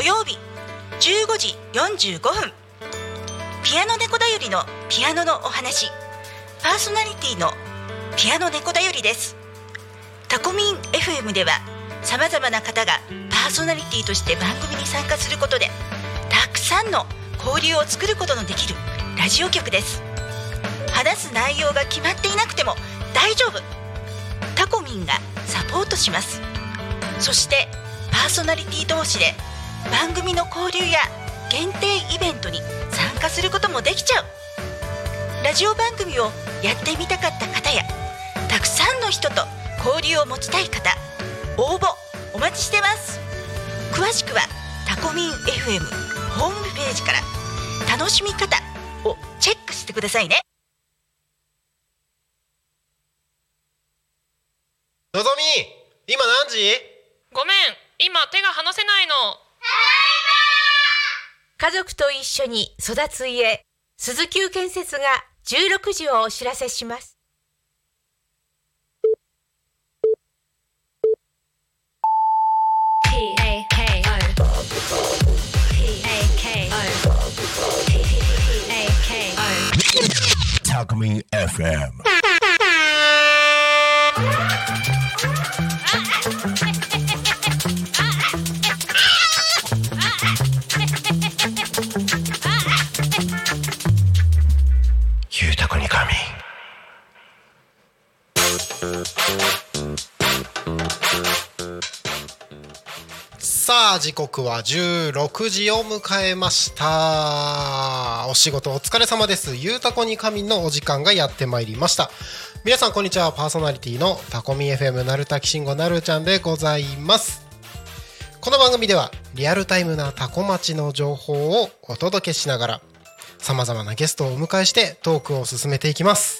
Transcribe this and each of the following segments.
土曜日15時45分。ピアノ猫だよりのピアノのお話。パーソナリティのピアノ猫だよりです。タコミン FM ではさまざまな方がパーソナリティとして番組に参加することでたくさんの交流を作ることのできるラジオ局です。話す内容が決まっていなくても大丈夫。タコミンがサポートします。そしてパーソナリティ同士で番組の交流や限定イベントに参加することもできちゃう。ラジオ番組をやってみたかった方やたくさんの人と交流を持ちたい方応募お待ちしてます。詳しくはタコミン FM ホームページから楽しみ方をチェックしてくださいね。のぞみ今何時？ごめん今手が離せないの家族と一緒に育つ家鈴木建設が16時をお知らせします。タコミン FM さあ時刻は16時を迎えました。お仕事お疲れ様です。ゆうたこに神のお時間がやってまいりました。皆さんこんにちは。パーソナリティのタコミ FM なるたきしんごなるちゃんでございます。この番組ではリアルタイムなタコ町の情報をお届けしながらさまざまなゲストをお迎えしてトークを進めていきます。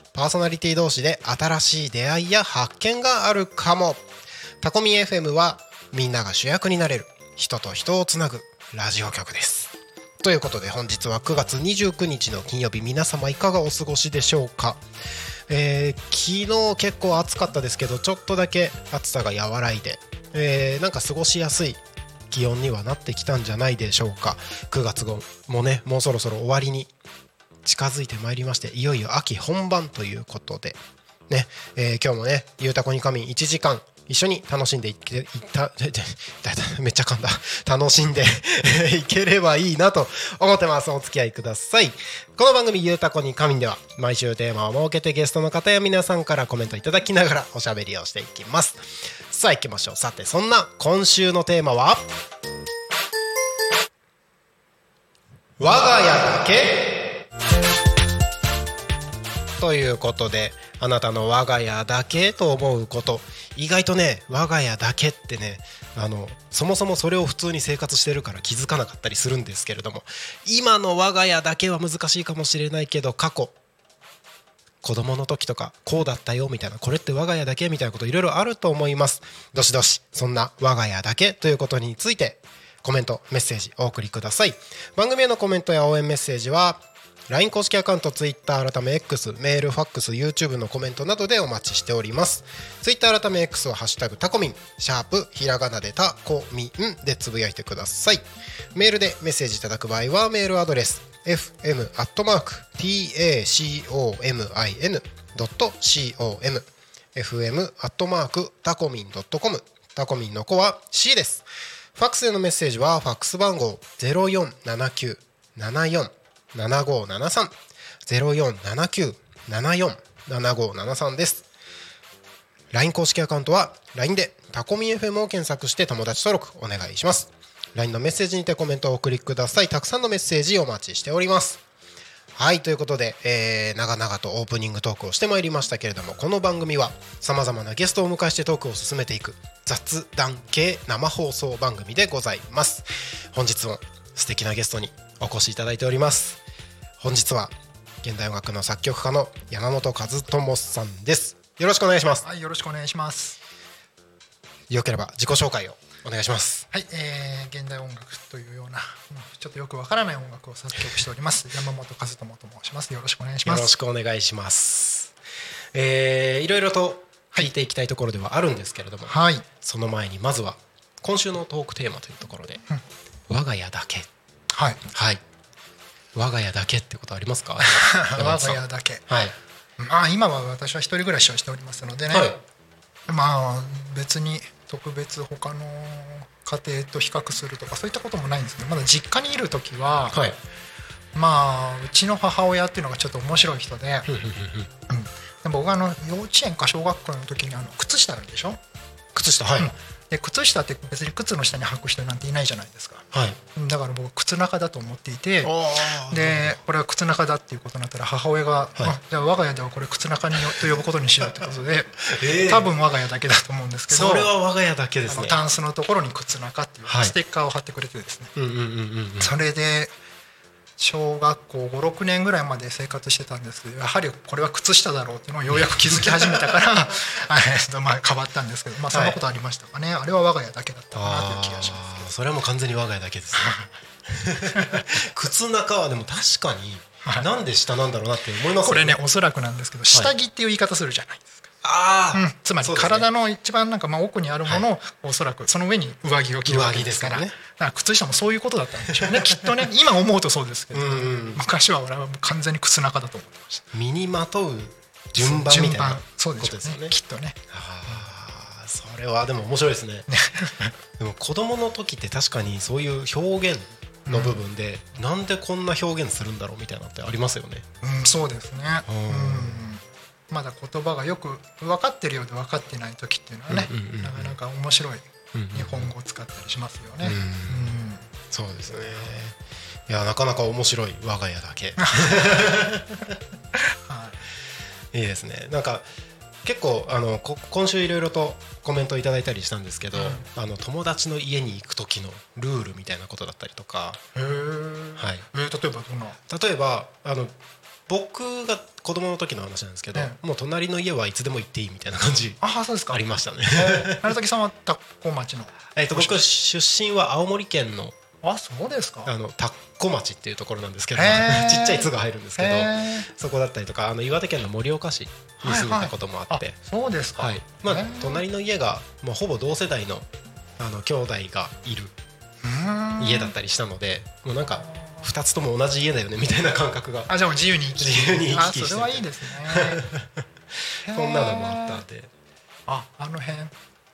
パーソナリティ同士で新しい出会いや発見があるかも。タコミ FM はみんなが主役になれる人と人をつなぐラジオ局です。ということで本日は9月29日の金曜日皆様いかがお過ごしでしょうか？えー昨日結構暑かったですけどちょっとだけ暑さが和らいで、えーなんか過ごしやすい気温にはなってきたんじゃないでしょうか？9月号もねもうそろそろ終わりに近づいてまいりましていよいよ秋本番ということでね、えー今日もね「ゆうたこに仮眠」1時間一緒に楽しんでいけいった めっちゃ噛んだ。楽しんで いければいいなと思ってます。お付き合いください。この番組「ゆうたこに仮眠」では毎週テーマを設けてゲストの方や皆さんからコメントいただきながらおしゃべりをしていきます。さあ行きましょう。さてそんな今週のテーマは我が家だけ？ということであなたの我が家だけと思うこと。意外とね我が家だけってねあのそもそもそれを普通に生活してるから気づかなかったりするんですけれども今の我が家だけは難しいかもしれないけど過去子供の時とかこうだったよみたいなこれって我が家だけみたいなこといろいろあると思います。どしどしそんな我が家だけということについてコメントメッセージお送りください。番組へのコメントや応援メッセージは LINE 公式アカウント Twitter 改め X メールファックス YouTube のコメントなどでお待ちしております。Twitter 改め X は「ハッシュタグタコミン」シャープひらがなでタコミンでつぶやいてください。メールでメッセージいただく場合はメールアドレス fm.tacomin.com fm タコミン .com タコミンの子は C です。ファックスでのメッセージはファックス番号047974 7573、0479、74、7573です。LINE 公式アカウントは LINE でタコミ FM を検索して友達登録お願いします。LINE のメッセージにてコメントをお送りください。たくさんのメッセージお待ちしております。はいということで、えー長々とオープニングトークをしてまいりましたけれどもこの番組はさまざまなゲストをお迎えしてトークを進めていく雑談系生放送番組でございます。本日も素敵なゲストにお越しいただいております。本日は現代音楽の作曲家の山本和智さんですよろしくお願いしますはい、よろしくお願いします。よければ自己紹介をお願いしますはい、えー、現代音楽というような、うんちょっとよくわからない音楽を作曲しております。山本和智と申します。よろしくお願いします。よろしくお願いしますえーいろいろと聞いていきたいところではあるんですけれども、はい、その前にまずは今週のトークテーマというところで、我が家だけはい、はい我が家だけってことありますか？我が家だけ。はい。まあ、今は私は一人暮らしをしておりますのでね。はい。まあ、別に特別他の家庭と比較するとかそういったこともないんですけどまだ実家にいる時は、はい。まあうちの母親っていうのがちょっと面白い人で、うん、で僕があの幼稚園か小学校の時にあの靴下あるでしょ？靴下はい、で靴下って別に靴の下に履く人なんていないじゃないですか。はい。だから僕靴中だと思っていてあでこれは靴中だっていうことになったら母親が、あじゃあ我が家ではこれ靴中によと呼ぶことにしようってことで、ええ多分我が家だけだと思うんですけどそれは我が家だけですね。タンスのところに靴中っていうはい。ステッカーを貼ってくれてですね、それで小学校56年ぐらいまで生活してたんです。けどやはりこれは靴下だろうっていうのをようやく気づき始めたから えっとまあ変わったんですけど、まあ、そんなことありましたかね、あれは我が家だけだったかなという気がしますそれはもう完全に我が家だけですね。靴中はでも確かに、はい。なんで下なんだろうなって思いますよこれねおそらくなんですけど下着っていう言い方するじゃないですか、ああ、うん。つまり体の一番なんかまあ奥にあるものをおそらくその上に上着を着るわけですから靴下もそういうことだったんでしょうね きっとね。今思うとそうですけど、昔は俺はもう完全に靴中だと思ってました。身にまとう順番みたいなことですよね。ねきっとね。あーそれはでも面白いですね。でも子供の時って確かにそういう表現の部分で、なんでこんな表現するんだろうみたいなのってありますよね。うん、そうですね。うん。うんまだ言葉がよく分かってるようで分かってない時っていうのはね、うんうんうんうん。なかなか面白いうんうん日本語を使ったりしますよね。うんうんそうですね。いやなかなか面白い我が家だけ。はい。いですね。なんか結構あのこ今週いろいろとコメントいただいたりしたんですけど、あの友達の家に行く時のルールみたいなことだったりとか、はい、えー例えばどんな？例えばあの僕が子供の時の話なんですけど、えもう隣の家はいつでも行っていいみたいな感じああそうですか。ありましたね。成崎さんは田子町の？えっと僕出身は青森県のあそうですか。あの田子町っていうところなんですけど、へー。ちっちゃい「つ」が入るんですけどへー。そこだったりとかあの岩手県の盛岡市に住んでたこともあって、あそうですか、はい。まあへー。隣の家がもうほぼ同世代のあの兄弟がいる家だったりしたのでもうなんか2つとも同じ家だよねみたいな感覚が。あじゃあ自由に行き自由に行き来して。あそれはいいですね。そんなのもあったんでああの辺。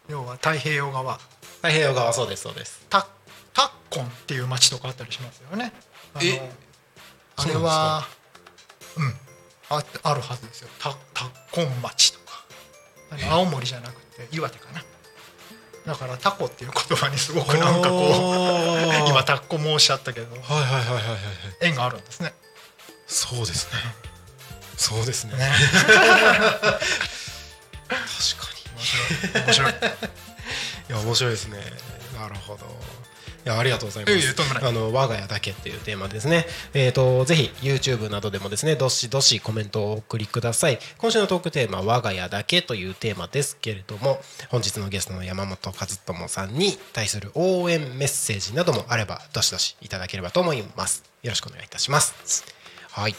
要は太平洋側。太平洋側そうですそうです。タタッコンっていう町とかあったりしますよね。え？あれはうんああるはずですよ。タタッコン町とか。青森じゃなくて岩手かな。だからタコっていう言葉にすごくなんかこう 今タッコもおっしゃったけどはいはいはいはいはい。はい縁があるんですね。そうですね。そうですね。ね。確かに。面白い。い。や面白いですね。なるほど。いやありがとうございます。あの我が家だけっていうテーマですね。えっ、とぜひ YouTube などでもですねどしどしコメントをお送りください。今週のトークテーマ我が家だけというテーマですけれども本日のゲストの山本和智さんに対する応援メッセージなどもあればどしどしいただければと思います。よろしくお願いいたします。はい。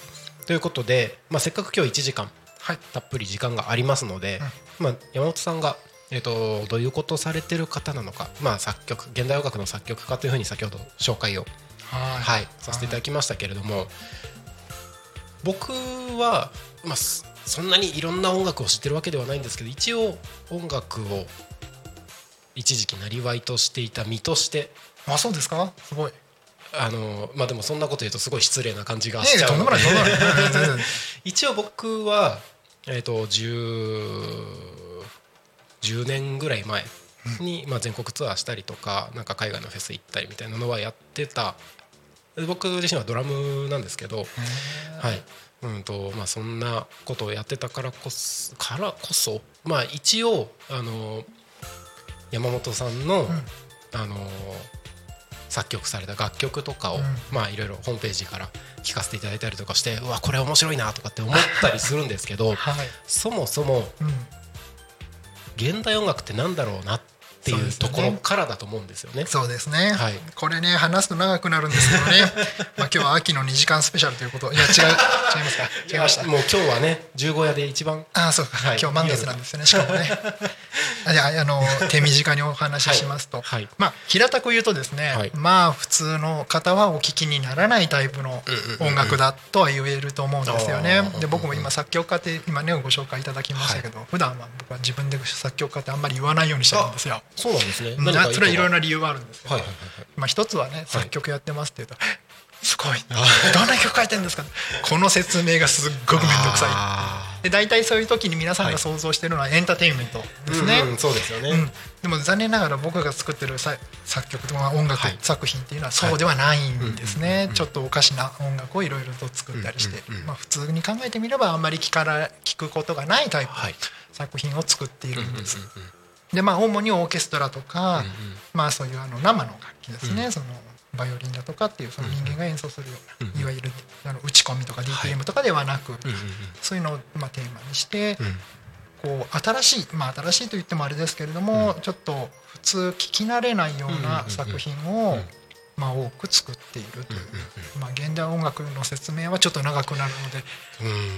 ということで、まあ、せっかく今日1時間はい。たっぷり時間がありますので、まあ、山本さんが、えー、とどういうことをされてる方なのか、まあ、作曲現代音楽の作曲家というふうに先ほど紹介を、はい。はい、させていただきましたけれども僕は、まあ、そそんなにいろんな音楽を知ってるわけではないんですけど一応音楽を一時期なりわいとしていた身としてあそうですか？すごい。あのまあでもそんなこと言うとすごい失礼な感じがしちゃうので一応僕はえっ、と 10, 10年ぐらい前に、まあ、全国ツアーしたりとかなんか海外のフェス行ったりみたいなのはやってた。僕自身はドラムなんですけど、はい。うんとまあ、そんなことをやってたからこそからこそ、まあ、一応あの山本さんの、あの作曲された楽曲とかを、うん。まあいろいろホームページから聞かせていただいたりとかしてうわこれ面白いなとかって思ったりするんですけどはい。そもそもうん現代音楽ってなんだろうなっていうところからだと思うんですよね。そうですね、はい。これね話すと長くなるんですけどね。まあ今日は秋の2時間スペシャルということ。いや違う 違いますか？違いました。もう今日はね十五夜で一番。ああそうか、はい。今日満月なんですよねしかもね。あいやあの手短にお話ししますと、はい。はい。まあ平たく言うとですね、はい。まあ普通の方はお聞きにならないタイプの音楽だとは言えると思うんですよね。で僕も今作曲家って今ねご紹介いただきましたけど、普段は僕は自分で作曲家ってあんまり言わないようにしてるんですよそうなんですね。な何かそれはいろいろなな理由があるんですけど、はいはいはい。まあ、一つはね作曲やってますっていうと「すごい。どんな曲書いてるんですか?」この説明がすっごく面倒くさあいで大体そういう時に皆さんが想像してるのはエンターテインメントーですね、うんうんそうですよね。うん。でも残念ながら僕が作ってるさ作曲とか音楽はい。作品っていうのはそうではないんですはいねちょっとおかしな音楽をいろいろと作ったりして。まあ普通に考えてみればあんまり聞から聞くことがないタイプのはい。作品を作っているんです。でまあ主にオーケストラとか、まあそういうあの生の楽器ですね、そのバイオリンだとかっていうその人間が演奏するような、いわゆるあの打ち込みとか DTM とかではなく、そういうのをまあテーマにして、こう新しいまあ新しいと言ってもあれですけれども、ちょっと普通聞き慣れないような作品を、まあ、多く作っていると。いう、まあ、現代音楽の説明はちょっと長くなるので、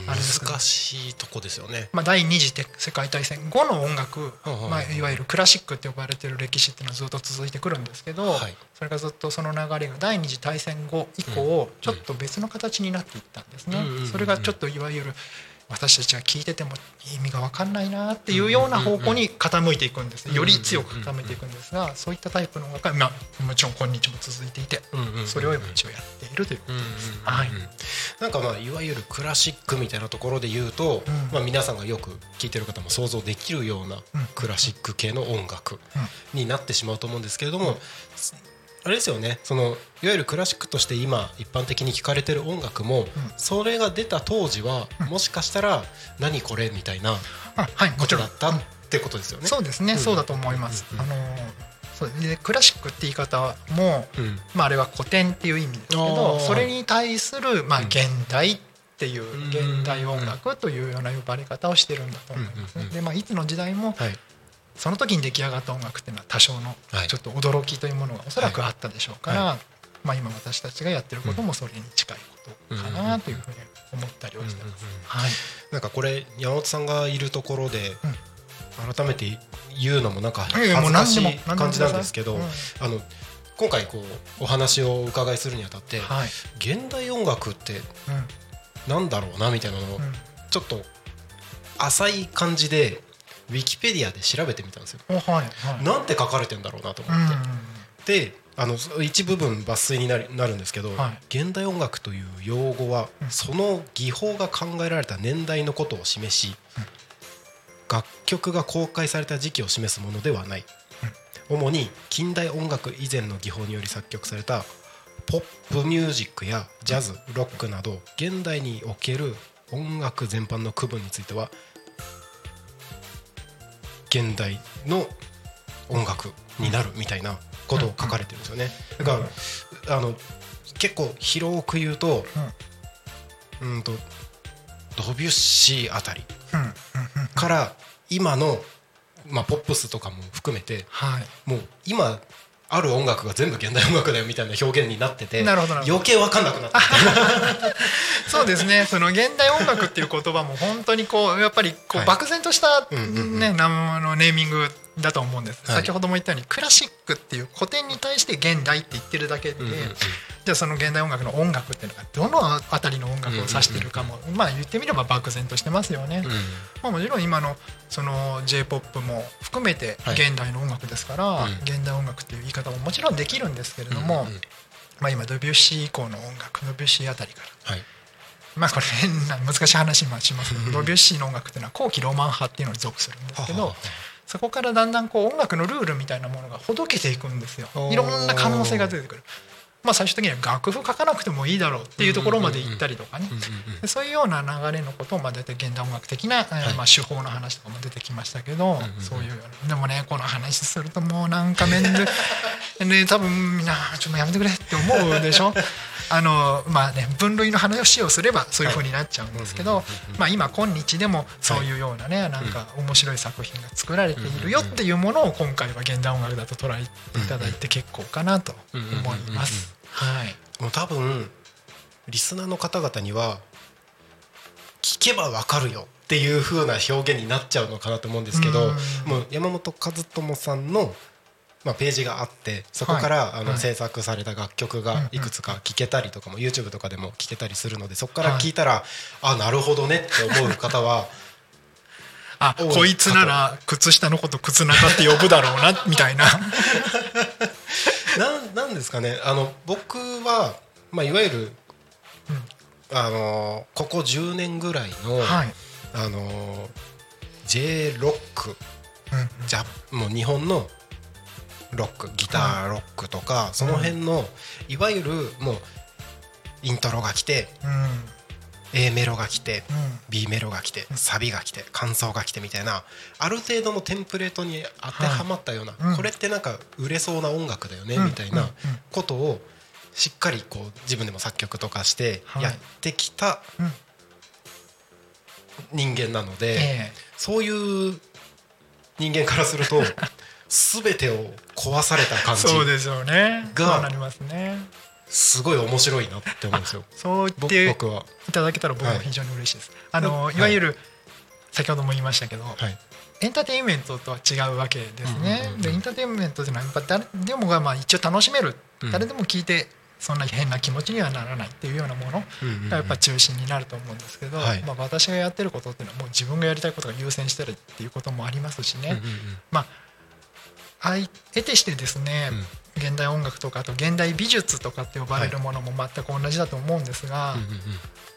うん。あれです難しいとこですよね。まあ、第二次世界大戦後の音楽、まあ、いわゆるクラシックって呼ばれてる歴史っていうのはずっと続いてくるんですけど、はい。それがずっとその流れが第二次大戦後以降ちょっと別の形になっていったんですね。それがちょっといわゆる私たちが聞いてても意味が分かんないなっていうような方向に傾いていくんです。より強く傾いていくんですがそういったタイプの音楽は、まあ、もちろん今日も続いていてそれを一応やっているということです。はい。なんかまあいわゆるクラシックみたいなところで言うと、うん。まあ、皆さんがよく聞いてる方も想像できるようなクラシック系の音楽になってしまうと思うんですけれども、あれですよね。そのいわゆるクラシックとして今一般的に聴かれてる音楽も、それが出た当時はもしかしたら「何これ?」みたいなことだったってことですよね。そうですね、そうだと思います。あのそうでクラシックって言い方も、うん。まあ、あれは古典っていう意味ですけどそれに対する、まあ、現代っていううん。現代音楽というような呼ばれ方をしてるんだと思いますうんうんうんね。でまあ、いつの時代もはいその時に出来上がった音楽っていうのは多少のはい。ちょっと驚きというものがおそらくあったでしょうから、はまあ、今私たちがやってることもそれに近いことかなというふうに思ったりはしてます。はい。なんかこれ山本さんがいるところで改めて言うのもなんか恥ずかしい感じなんですけど、うん。あの今回こうお話をお伺いするにあたって、はい。現代音楽ってうん。なんだろうなみたいなのをうん。ちょっと浅い感じでウィキペディアで調べてみたんですよ。おはいはい。なんて書かれてんだろうなと思うんって、であの一部分抜粋になるなるんですけど、はい。現代音楽という用語は、その技法が考えられた年代のことを示し、楽曲が公開された時期を示すものではない、主に近代音楽以前の技法により作曲されたポップミュージックやジャズロックなど現代における音楽全般の区分については現代の音楽になるみたいなことを書かれてるんですよね。だからあの結構広く言うと,、うん、とドビュッシーあたりから今の、まあ、ポップスとかも含めてはい。もう今ある音楽が全部現代音楽だよみたいな表現になっててなるほど余計分かんなくなって。そうですね。その現代音楽っていう言葉も本当にこうやっぱりこはい。う漠然とした、うんうんうん。ね、名前のネーミングだと思うんです、はい。先ほども言ったようにクラシックっていう古典に対して現代って言ってるだけで、うんうんうん。じゃあその現代音楽の音楽っていうのがどのあたりの音楽を指してるかも、まあ言ってみれば漠然としてますよね。まあ、もちろん今のその j p o p も含めてはい。現代の音楽ですから、うん。現代音楽っていう言い方ももちろんできるんですけれども、うんうんうん。まあ、今ドビュッシー以降の音楽ドビュッシーあたりから。はい。まあこれ変な難しい話もしますけどドビュッシーの音楽っていうのは後期ロマン派っていうのに属するんですけどはははそこからだんだんこう音楽のルールみたいなものがほどけていくんですよ。いろんな可能性が出てくる。まあ、最終的には楽譜書かなくてもいいだろうっていうところまで行ったりとかね。でそういうような流れのことをまあ大体現代音楽的な、えーまあ、手法の話とかも出てきましたけど、そういうような。でもねこの話するともうなんか面倒 ね多分みんなちょっとやめてくれって思うでしょ？あのまあね分類の話をすればそういうふうになっちゃうんですけど、まあ、今今日でもそういうようなねなんか面白い作品が作られているよっていうものを今回は現代音楽だと捉えていただいて結構かなと思います。はいもう多分リスナーの方々には聞けばわかるよっていう風な表現になっちゃうのかなと思うんですけどうんもう山本和智さんのまあ、ページがあってそこから、あの制作された楽曲がいくつか聴けたりとかも YouTube とかでも聴けたりするのでそこから聞いたら、あなるほどねって思う方は あこいつなら靴下のこと靴中って呼ぶだろうなみたいな。なんなんですかね。あの僕は、まあ、いわゆる、あのここ10年ぐらいの、はい、あの J ロックうんじゃもう日本のロックギターロックとか、その辺のいわゆるもうイントロが来てうん。A メロが来てうん。B メロが来てサビが来て感想が来てみたいなある程度のテンプレートに当てはまったような、うん。これってなんか売れそうな音楽だよねうん。みたいなことをしっかりこう自分でも作曲とかしてはい。やってきたうん。人間なので、え。そういう人間からすると 全てを壊されたえ感じそうですよね。がそうなりますね。すごい面白いなって思うんですよ。ぼそう言って僕は、いただけたら僕も非常に嬉しいです、あのい。わゆる、先ほども言いましたけど、はい。エンターテインメントとは違うわけですうんね。でエンターテインメントというのはやっぱ誰でもがまあ一応楽しめる、うん。誰でも聞いてそんな変な気持ちにはならないっていうようなもの。がやっぱ中心になると思うんですけど、はい。まあ、私がやってることっていうのはもう自分がやりたいことが優先してるっていうこともありますしね、まあ得てしてですね、現代音楽とかあと現代美術とかって呼ばれるものも全く同じだと思うんですが、うんうんうん。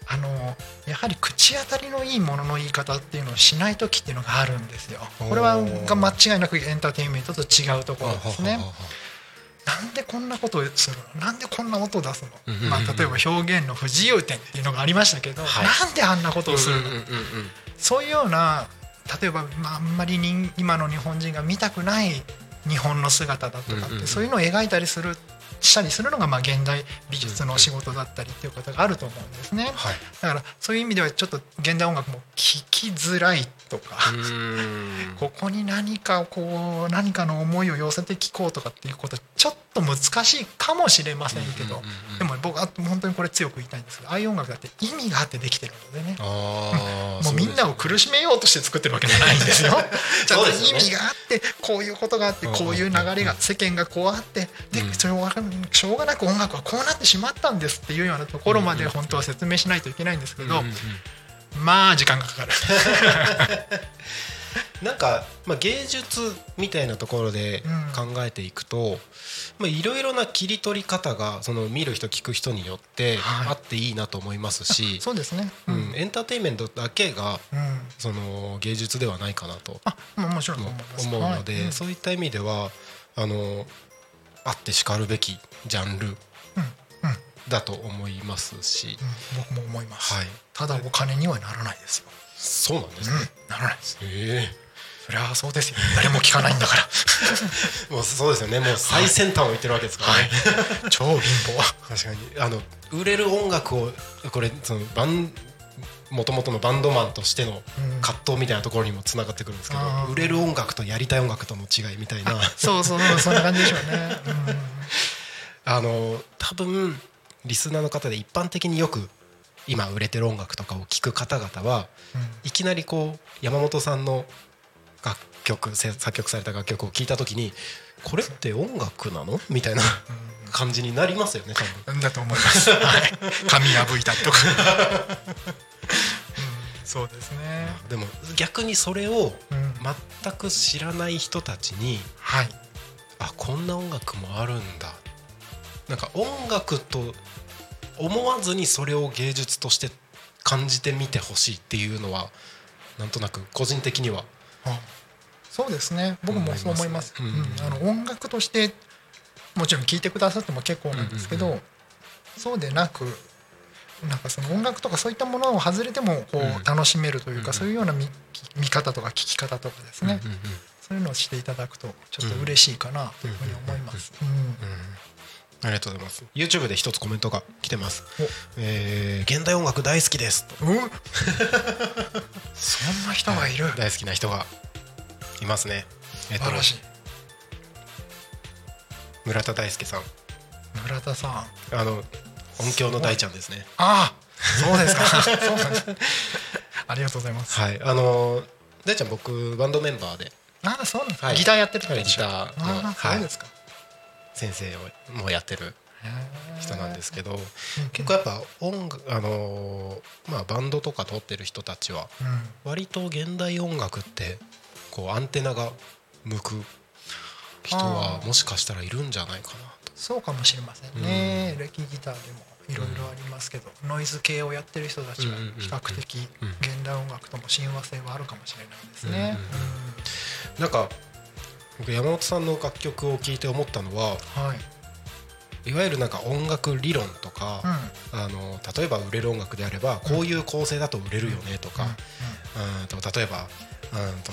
あのやはり口当たりのいいものの言い方っていうのをしない時っていうのがあるんですよ。これはが間違いなくエンターテインメントと違うところですね。は。ははは。なんでこんなことをするの？なんでこんな音を出すうんうんうんの、まあ、例えば表現の不自由点っていうのがありましたけど、はい。なんであんなことをするの、うんうんうんうん。そういうような例えば、まあ、あんまり人今の日本人が見たくない日本の姿だとかって、そういうのを描いたりするしたりするのがまあ現代美術の仕事だったりっていうことがあると思うんですね。はい。だからそういう意味ではちょっと現代音楽も聴きづらいとか、ここに何かこう何かの思いを寄せて聴こうとかっていうことはちょっと難しいかもしれませんけど、でも僕は本当にこれ強く言いたいんですけどああいう音楽だって意味があってできてるので ね。もうみんなを苦しめようとして作ってるわけじゃないんですよ。ちゃんと意味があってこういうことがあってうんこういう流れが世間がこうあってでうん。それをしょうがなく音楽はこうなってしまったんですっていうようなところまで本当は説明しないといけないんですけどうんうんうん。まあ時間がかかる。なんか、まあ、芸術みたいなところで考えていくと、まあいろいろな切り取り方がその見る人聞く人によってはい。あっていいなと思いますし、そうですね。ううん。ん、エンターテインメントだけがうん。その芸術ではないかなとあももちろん思うので、はい。そういった意味ではあのあってしかるべきジャンルだと思いますし、うん僕も思います、はい。ただお金にはならないですよ、そうなんですうんね。、ならないです。え。そりゃそうですよ。誰も聞かないんだから。え もうそうですよね。もう最先端を言ってるわけですからね。超貧乏。確かに。あの売れる音楽をこれそのバンもともとのバンドマンとしてのうん。葛藤みたいなところにもつながってくるんですけど、あー。売れる音楽とやりたい音楽との違いみたいな。そうそうそんな感じでしょうね、うんあの多分リスナーの方で一般的によく今売れてる音楽とかを聴く方々は、いきなりこう山本さんの楽曲せ作曲された楽曲を聴いた時にこれって音楽なの？みたいな感じになりますよね。多分。うんだと思います、はい、髪破いたりとか、うん。そうですね、でも逆にそれをうん。全く知らない人たちにはい。あこんな音楽もあるんだ。なんか音楽と思わずにそれを芸術として感じてみてほしいっていうのはなんとなく個人的にはあそうですね。僕もそう思います。あの音楽としてもちろん聴いてくださっても結構なんですけど、うんうんそうでなくなんかその音楽とかそういったものを外れてもこうん。う楽しめるというか、うんそういうような見見方とか聞き方とかですね、うんうんうん。そういうのをしていただくとちょっと嬉しいかなというふうに思います。うんありがとうございます。YouTube で一つコメントが来てます。お。えー現代音楽大好きですと。うん。そんな人がいる、大好きな人がいますね。えっとしい。村田大輔さん。村田さん。ああの音響の大ちゃんですね。あそうですか。そうなんです。ありがとうございます。はいあの大ちゃん僕バンドメンバーで。ああそうなんですか、はい。ギターやってるはいギターのああそうですか、先生をもうやってる人なんですけどうん結構。やっぱ音楽あのまあバンドとか撮ってる人たちはうん。割と現代音楽ってこうアンテナが向く人はもしかしたらいるんじゃないかなと。そうかもしれませんね、レキギターでもいろいろありますけど、ノイズ系をやってる人たちはうんうんうんうん。比較的うん。現代音楽とも親和性はあるかもしれないですね。なんか僕山本さんの楽曲を聴いて思ったのはうんはい、いわゆるなんか音楽理論とか、うん。あの例えば売れる音楽であればこういう構成だと売れるよねとか、うんと例えばうんと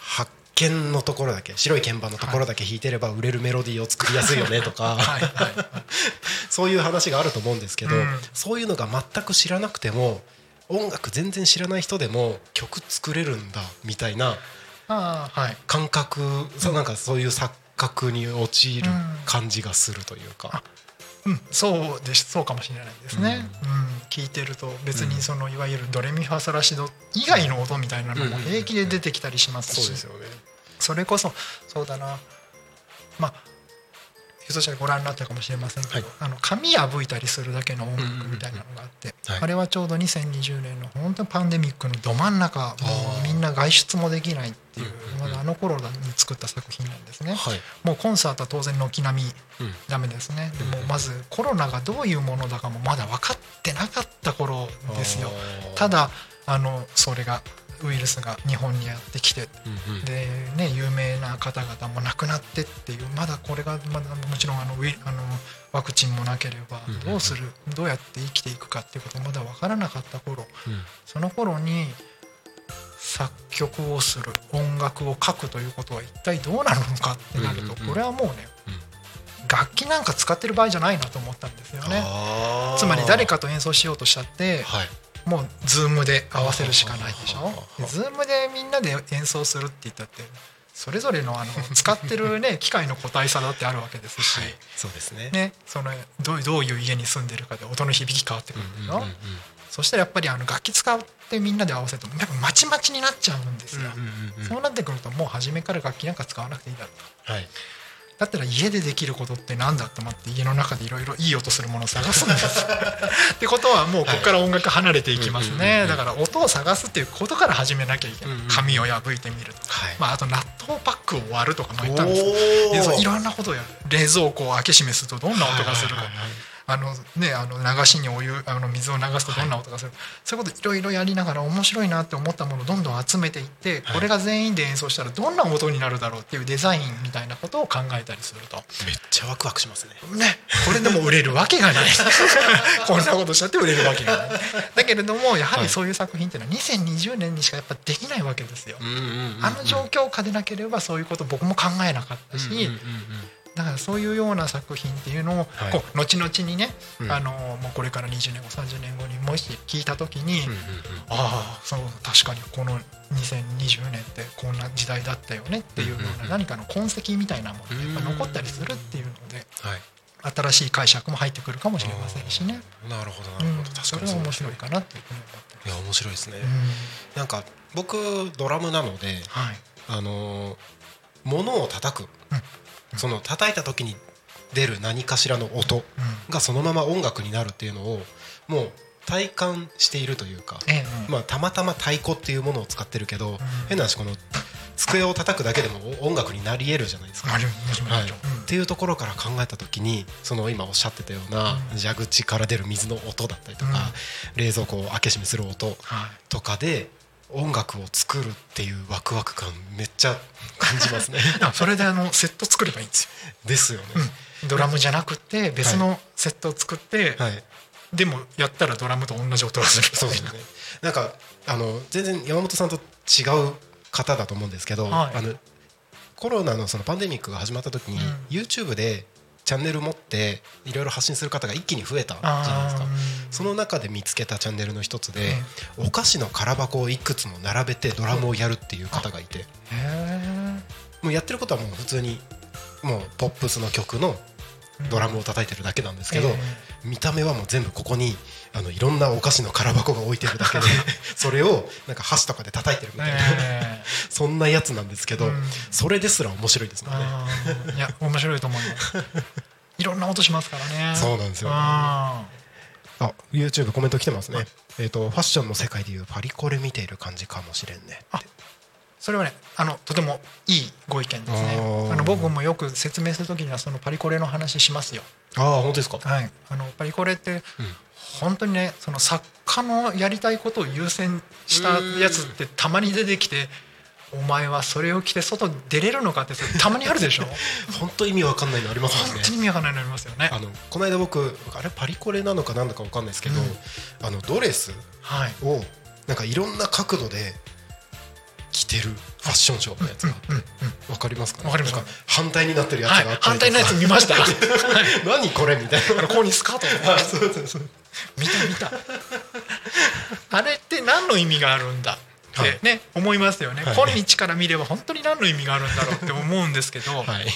発見のところだけ白い鍵盤のところだけ弾いてれば売れるメロディーを作りやすいよねとか、はいはい そういう話があると思うんですけど、うん。そういうのが全く知らなくても音楽全然知らない人でも曲作れるんだみたいな感覚、そうなんかそういう錯覚に陥るうん。感じがするというか。うん、そうです。そうかもしれないですね、うん。聞いてると別にそのいわゆるドレミファソラシド以外の音みたいなのも平気で出てきたりしますし、そうですよね。それこそそうだな。まあひょっとしたらご覧になったかもしれませんけど、はい。あの紙破いたりするだけの音楽みたいなのがあって、はい。あれはちょうど2020年の本当にパンデミックのど真ん中もうみんな外出もできないっていうまだあの頃に作った作品なんですね。はい。もうコンサートは当然軒並みうん。ダメですね。でもまずコロナがどういうものだかもまだ分かってなかった頃ですよただあのそれがウイルスが日本にやってきてうんうん。でね有名な方々も亡くなってっていうまだこれがまだもちろんあのウイあのワクチンもなければどうするどうやって生きていくかっていうことまだ分からなかった頃。うん。その頃に作曲をする音楽を書くということは一体どうなるのかってなるとこれはもうね楽器なんか使ってる場合じゃないなと思ったんですよね。つまり誰かと演奏しようとしたってはい。もうズームで合わせるしかないでしょ？ズームでみんなで演奏するって言ったってそれぞれのあの使ってるね 機械の個体差だってあるわけですし、はい。そうですね。ね、そのどうどういう家に住んでるかで音の響き変わってくるでしょ、そしたらやっぱりあの楽器使ってみんなで合わせるとなんかまちまちになっちゃうんですよ、そうなってくるともう初めから楽器なんか使わなくていいだろうとはい。だったら家でできることってなんだと思って家の中でいろいろいい音するものを探すんです。ってことはもうここから音楽離れていきますね。だから音を探すっていうことから始めなきゃいけない。紙を破いてみるとか、はい。まあ、あと納豆パックを割るとかも言ったんですよ。おー。でそういろんなことをやる。冷蔵庫を開け閉めするとどんな音がするか。はいはいはいはいあのねあの流しにお湯あの水を流すとどんな音がする？か、そういうこといろいろやりながら面白いなって思ったものをどんどん集めていって、はい。これが全員で演奏したらどんな音になるだろうっていうデザインみたいなことを考えたりすると。めっちゃワクワクしますね。ね、これでも売れるわけがない。こんなことしたって売れるわけがない。だけれどもやはりそういう作品っていうのは2020年にしかやっぱできないわけですよ、うんうんうんうんあの状況下でなければそういうこと僕も考えなかったし、うんうんうんだからそういうような作品っていうのを、はい。こう後々にね、うん。あのもうこれから20年後30年後にもし聞いた時に、ああそう確かにこの2020年ってこんな時代だったよねっていうようなん何かの痕跡みたいなものが残ったりするっていうのではい。新しい解釈も入ってくるかもしれませんしね、なるほどなうんるほど。確そかに面白いかなっていうふうに思っていや面白いですね。なんか僕ドラムなので、はい。あのー物を叩く、その叩いた時に出る何かしらの音がそのまま音楽になるっていうのをもう体感しているというか、ええまあ、たまたま太鼓っていうものを使ってるけど、変な話この机を叩くだけでも音楽になり得るじゃないですか。はい、っていうところから考えた時にその今おっしゃってたような蛇口から出る水の音だったりとか、冷蔵庫を開け閉めする音はい。とかで音楽を作るっていうワクワク感めっちゃ感じますね。あそれであのセット作ればいいんですよ、ですよね、ドラムじゃなくて別のセットを作って、はい。でもやったらドラムと同じ音がする。そうですね。なんかあの全然山本さんと違う方だと思うんですけど、はい。あのコロナのそのパンデミックが始まった時に、うん。YouTube でチャンネル持っていろいろ発信する方が一気に増えたじゃないですか。その中で見つけたチャンネルの一つで、お菓子の空箱をいくつも並べてドラムをやるっていう方がいて、もうやってることはもう普通にもうポップスの曲のドラムを叩いてるだけなんですけど、え。見た目はもう全部ここにあのいろんなお菓子の空箱が置いてるだけで それをなんか箸とかで叩いてるみたいな、え そんなやつなんですけど、うん。それですら面白いですもんね。いや面白いと思います。いろんな音しますからね。そうなんですよああ YouTube コメント来てますね、えー、とファッションの世界でいうパリコレ見ている感じかもしれんねあそれはねあのとてもいいご意見ですね。あの僕もよく説明するときにはそのパリコレの話しますよ。ああ本当ですか？はい、あのパリコレって本当にねその作家のやりたいことを優先したやつってたまに出てきてお前はそれを着て外出れるのかってたまにあるでしょ？本当意味わかんないのありますもんね。本当に意味わかんないのありますよね。あのこの間僕あれパリコレなのか何だかわかんないですけど、うん。あのドレスはい。をなんかいろんな角度で着てるファッションショーのやつがわかりますか、ね、わかります。なん反対になってるやつはいがあった反対のやつ見ました。は い何これみたいな。ここにスカート 見た見た。あれって何の意味があるんだってね、思いますよね、はい。今日から見れば本当に何の意味があるんだろうって思うんですけど、はい。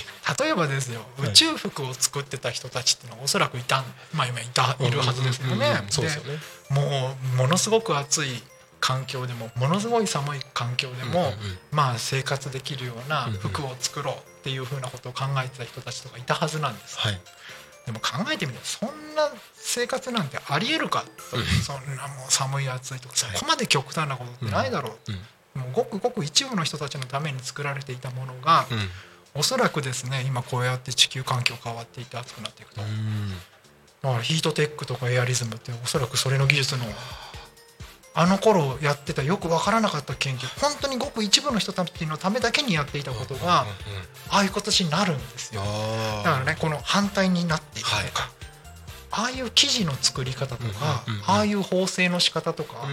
例えばですよはい。宇宙服を作ってた人たちっていうのはおそらくいたんまあ今いたいるはずですよね。もうものすごく暑い環境でもものすごい寒い環境でも、まあ生活できるような服を作ろうっていうふうなことを考えてた人たちとかいたはずなんです。はい。でも考えてみるとそんな生活なんてありえるかと、そんなもう寒い暑いとかそこまで極端なことってないだろう、うんもうごくごく一部の人たちのために作られていたものが、うん。おそらくですね今こうやって地球環境変わっていって暑くなっていくと、だからヒートテックとかエアリズムっておそらくそれの技術のあの頃やってたよく分からなかった研究本当にごく一部の人たちのためだけにやっていたことがああいう形になるんですよ。だからねこの反対になっていくとか、ああいう生地の作り方とか、ああいう縫製の仕方とか、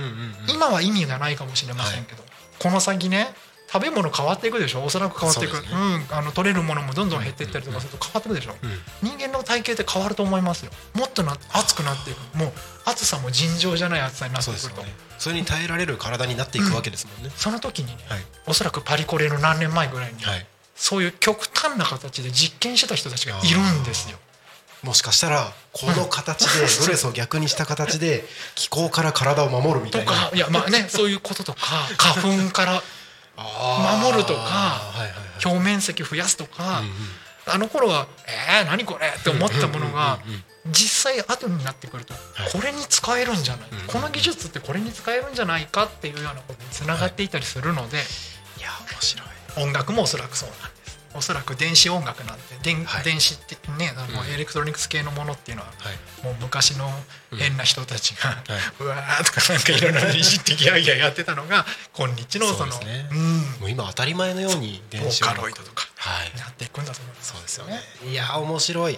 今は意味がないかもしれませんけど、この先ね食べ物変わっていくでしょ？おそらく変わっていく。う、そうん、あの取れるものもどんどん減っていったりとかすると変わっていくでしょ、人間の体型って変わると思いますよ。もっとな熱くなっていく。もう暑さも尋常じゃない暑さになってくると。ね。それに耐えられる体になっていくわけですもんね、その時にね、はい。おそらくパリコレの何年前ぐらいに、はい。そういう極端な形で実験してた人たちがいるんですよ。もしかしたらこの形でドレスを逆にした形で気候から体を守るみたいな。とかいやまあねそういうこととか花粉から守るとか表面積増やすとか、あの頃は「えー、何これ?」って思ったものが実際後になってくるとはい。これに使えるんじゃない、うんこの技術ってこれに使えるんじゃないかっていうようなことにつながっていたりするので、い。や面白い。音楽もおそらくそうなんです。おそらく電子音楽なんて電,、はい。電子ってねあのうん。エレクトロニクス系のものっていうのは、はい。もう昔の変な人たちが、はい。うわーとかなんかいろんなのいじってギャーギャーやってたのが今日のそのもう今当たり前のようにボーカ電子音楽ロイドとかはいやっていくんだと思います。そうですよね。いやー面白い。い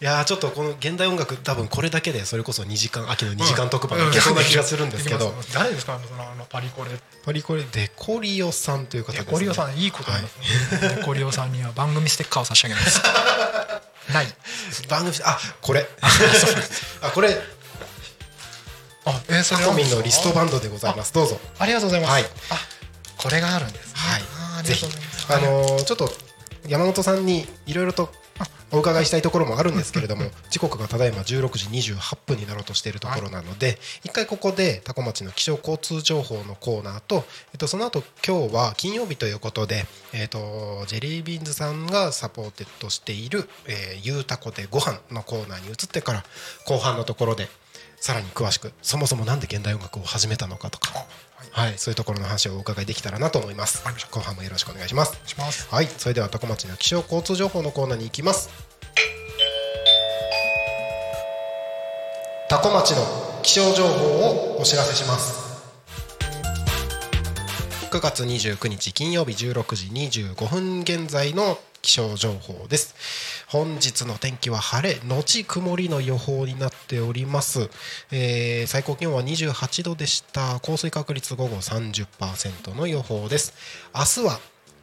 やーちょっとこの現代音楽多分これだけでそれこそ2時間秋の2時間特番いけそうな気がするんですけど。誰ですか？そのあのパリコレ。パリコレデコリオさんという方ですね。デコリオさんいいことありますね、デ コリオさんには番組ステッカーを差し上げます。ない。番組あこれ。あこれあえー、そタれコミンのリストバンドでございます。どうぞ。ありがとうございます、はい。あこれがあるんですね。はい。あぜひ。あのーちょっと山本さんにいろいろとお伺いしたいところもあるんですけれども時刻がただいま16時28分になろうとしているところなので一回ここで多古町の気象交通情報のコーナーと、えっと、その後今日は金曜日ということで、えっと、ジェリービーンズさんが supported している「えーゆうたこでご飯のコーナーに移ってから後半のところでさらに詳しくそもそもなんで現代音楽を始めたのかとか、はい、そういうところの話をお伺いできたらなと思います。後半もよろしくお願いします。します。はいそれでは多古町の気象交通情報のコーナーに行きます。多古町の気象情報をお知らせします。9月29日金曜日16時25分現在の気象情報です本日の天気は晴れ後曇りの予報になっております、えー最高気温は28度でした。降水確率午後30%の予報です。明日は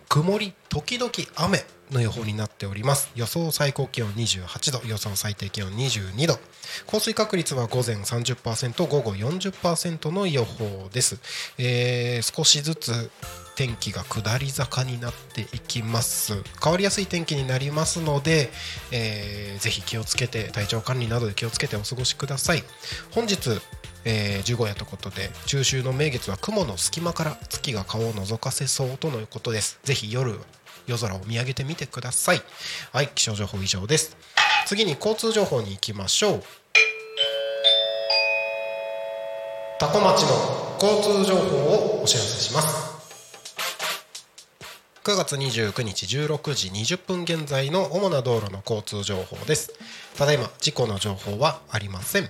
曇り時々雨の予報になっております。予想最高気温28度。予想最低気温22度。降水確率は午前30%午後40%の予報です、えー少しずつ天気が下り坂になっていきます。変わりやすい天気になりますので、えーぜひ気をつけて体調管理などで気をつけてお過ごしください。本日えー15夜ということで中秋の名月は雲の隙間から月が顔を覗かせそうとのことです。ぜひ夜夜空を見上げてみてください。はい気象情報以上です。次に交通情報に行きましょう。多古町の交通情報をお知らせします。9月29日16時20分現在の主な道路の交通情報です。ただいま事故の情報はありません。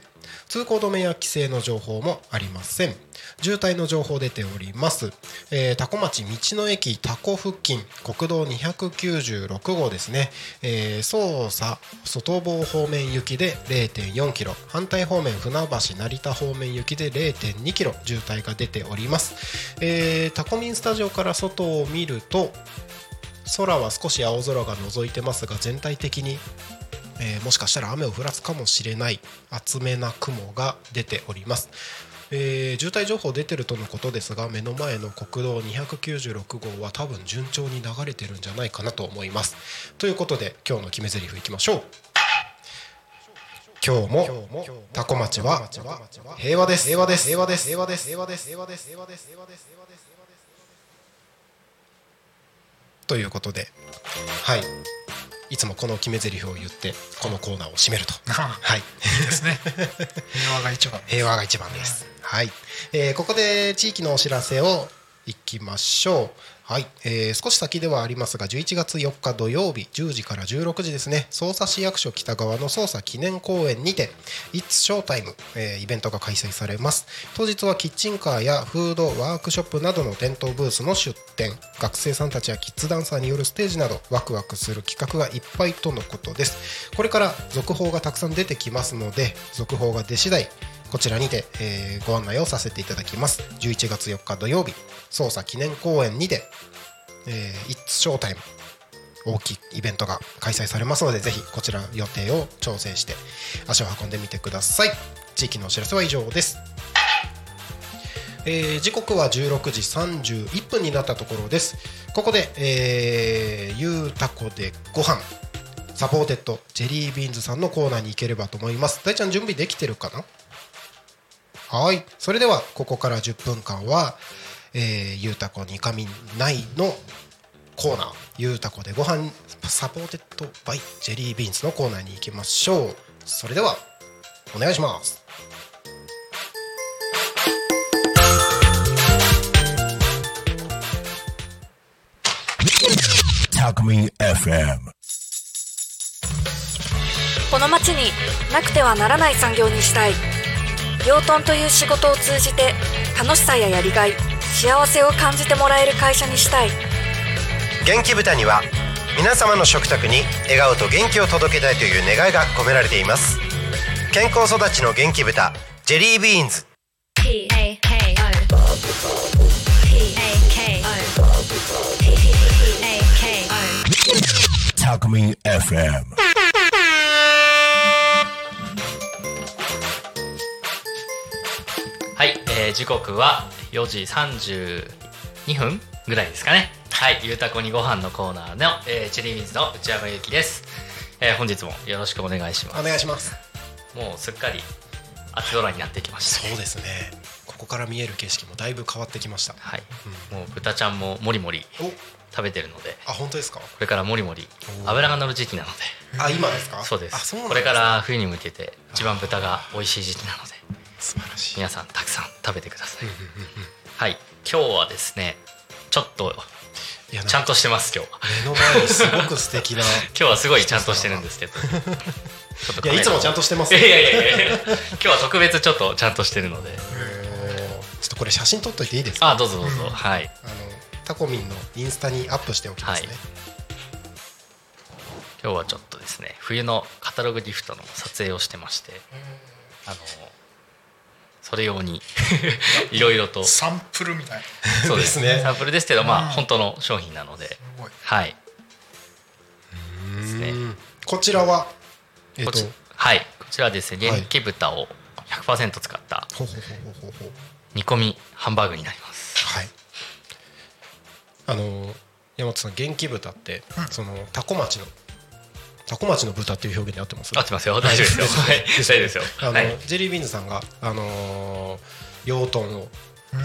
通行止めや規制の情報もありません。渋滞の情報出ております、えー、多古町道の駅多古付近国道296号ですね、えー、操作外房方面行きで0.4キロ。反対方面船橋成田方面行きで0.2キロ。渋滞が出ております、えー、タコミンスタジオから外を見ると空は少し青空が覗いてますが全体的に、えーもしかしたら雨を降らすかもしれない厚めな雲が出ております、えー渋滞情報出てるとのことですが目の前の国道296号は多分順調に流れてるんじゃないかなと思います。ということで今日の決め台詞いきましょう。今日もタコ町は平和です平和です平和です平和です。平和です。平和です。平和です。平和です。平和です。ということではいいつもこの決め台詞を言ってこのコーナーを締めると。はい。いいですね。平和が一番平和が一番です。はい、えーここで地域のお知らせをいきましょう。はい、えー少し先ではありますが11月4日土曜日10時から16時ですね。匝瑳市役所北側の捜査記念公園にて「It's Showtime、えーイベントが開催されます。当日はキッチンカーやフードワークショップなどの店頭ブースの出店。学生さんたちやキッズダンサーによるステージなどワクワクする企画がいっぱいとのことです。これから続報がたくさん出てきますので続報が出次第こちらにて、えーご案内をさせていただきます。11月4日土曜日捜査記念公演にて「えー、It's s h o」大きいイベントが開催されますのでぜひこちら予定を調整して足を運んでみてください。地域のお知らせは以上です。えー時刻は16時31分になったところです。ここで、えー、ゆうたこでご飯supported ジェリービーンズさんのコーナーに行ければと思います。大ちゃん準備できてるかな？はい。それではここから10分間は、えー、ゆうたこにかみないのコーナー。ゆうたこでご飯 supported by ジェリービーンズのコーナーに行きましょう。それではお願いします。タクミン FM この町になくてはならない産業にしたい養豚という仕事を通じて楽しさややりがい幸せを感じてもらえる会社にしたい。元気豚には皆様の食卓に笑顔と元気を届けたいという願いが込められています。健康育ちの元気豚ジェリービーンズ。タクミン FM えー時刻は4時32分ぐらいですかね。はい、ゆうたこにご飯のコーナーの、えー、チェリーミズの内山由紀です、えー本日もよろしくお願いしまお願いします。す。もうすっかり秋空になってきました。そうですね。ここから見える景色もだいぶ変わってきました。はい、もう豚ちゃんももりもりお。食べてるので、あ本当ですか？これからもりもりお脂が乗る時期なので、あ今ですか？そうです。あそうなんこれから冬に向けて一番豚が美味しい時期なので、素晴らしい。皆さんたくさん食べてください。はい、今日はですね、ちょっとちゃんとしてます今日。は。目の前にすごく素敵な 今日はすごいちゃんとしてるんですけど。ちょっといやいつもちゃんとしてますいやいやいやいや。今日は特別ちょっとちゃんとしてるので。ちょっとこれ写真撮っといていいですか？あ、どうぞどうぞ。はい。あのタコミンのインスタにアップしておきますね、はい。今日はちょっとですね冬のカタログギフトの撮影をしてまして。あのそれ用に。いろいろと。サンプルみたいな。そうですですね。ねサンプルですけどまあうん。本当の商品なので。すごい。はい。うん。ね。こちらは？えと。ちはい。こちらはですねはい。元気豚を100%使った煮込みハンバーグになります。はい。あの山本さん元気豚って、そのタコ町のタコ町の豚っていう表現で合ってます？合ってますよ。大丈夫ですよ。はい。大丈夫ですよ。あの、はい。ジェリービーンズさんがあのー養豚を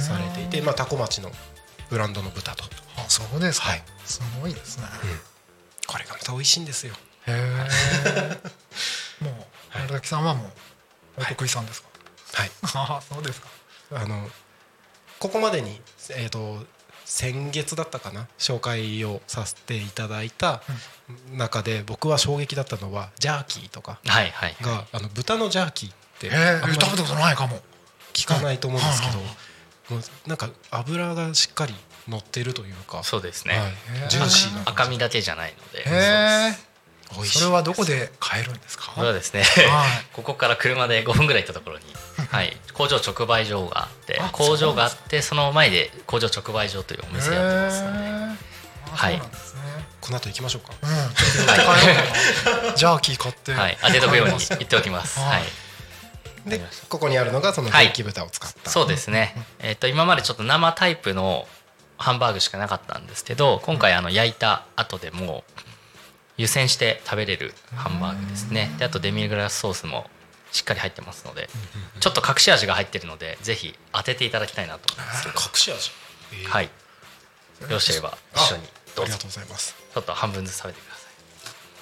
されていて、まあ、タコ町のブランドの豚と。あそうですか、はい。すごいですね、これがまた美味しいんですよ。へえ もう村崎さんはもうお得意さんですか、はい。ああそうですかあのここまでにえっ、と先月だったかな紹介をさせていただいた中で僕は衝撃だったのはジャーキーとかはいはいがあの豚のジャーキーって食べたことないかも。聞かないと思うんですけどなんか油がしっかり乗ってるというか。そうですね、ジューシーな赤身だけじゃないので。それはどこで買えるんですか？これはですね、はい。ここから車で5分ぐらい行ったところに、はい、工場直売所があってあ工場があってその前で工場直売所というお店やってますので、はい。ねこの後行きましょうか。うん。ちょっと寄って帰ろう。かなジャーキー買って。はい、当てとくように言っておきます。ははい。い、でここにあるのがそのはい。元気豚を使った、そうですね。えっ、と今までちょっと生タイプのハンバーグしかなかったんですけど、今回あの焼いた後でも湯煎して食べれるハンバーグですね。であとデミグラスソースもしっかり入ってますので、ちょっと隠し味が入ってるので、ぜひ当てていただきたいなと思います隠し味、えー。はい。よろしければ一緒にどうぞ。ありがとうございます。ちょっと半分ずつ食べてくださ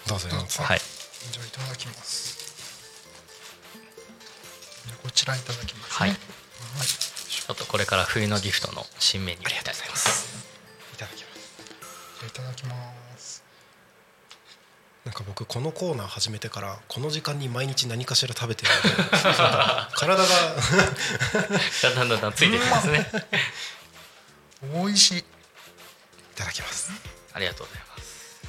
どうぞ山本さ。はい。じゃあいただきます。こちらいただきますはい。ねはい。ちょっとこれから冬のギフトの新メニューにな。ります。いただきます。いただきますなんか僕このコーナー始めてからこの時間に毎日何かしら食べてる 体がだんだんだんだんついてきますね。美味しい。いただきます。ありがとうございます。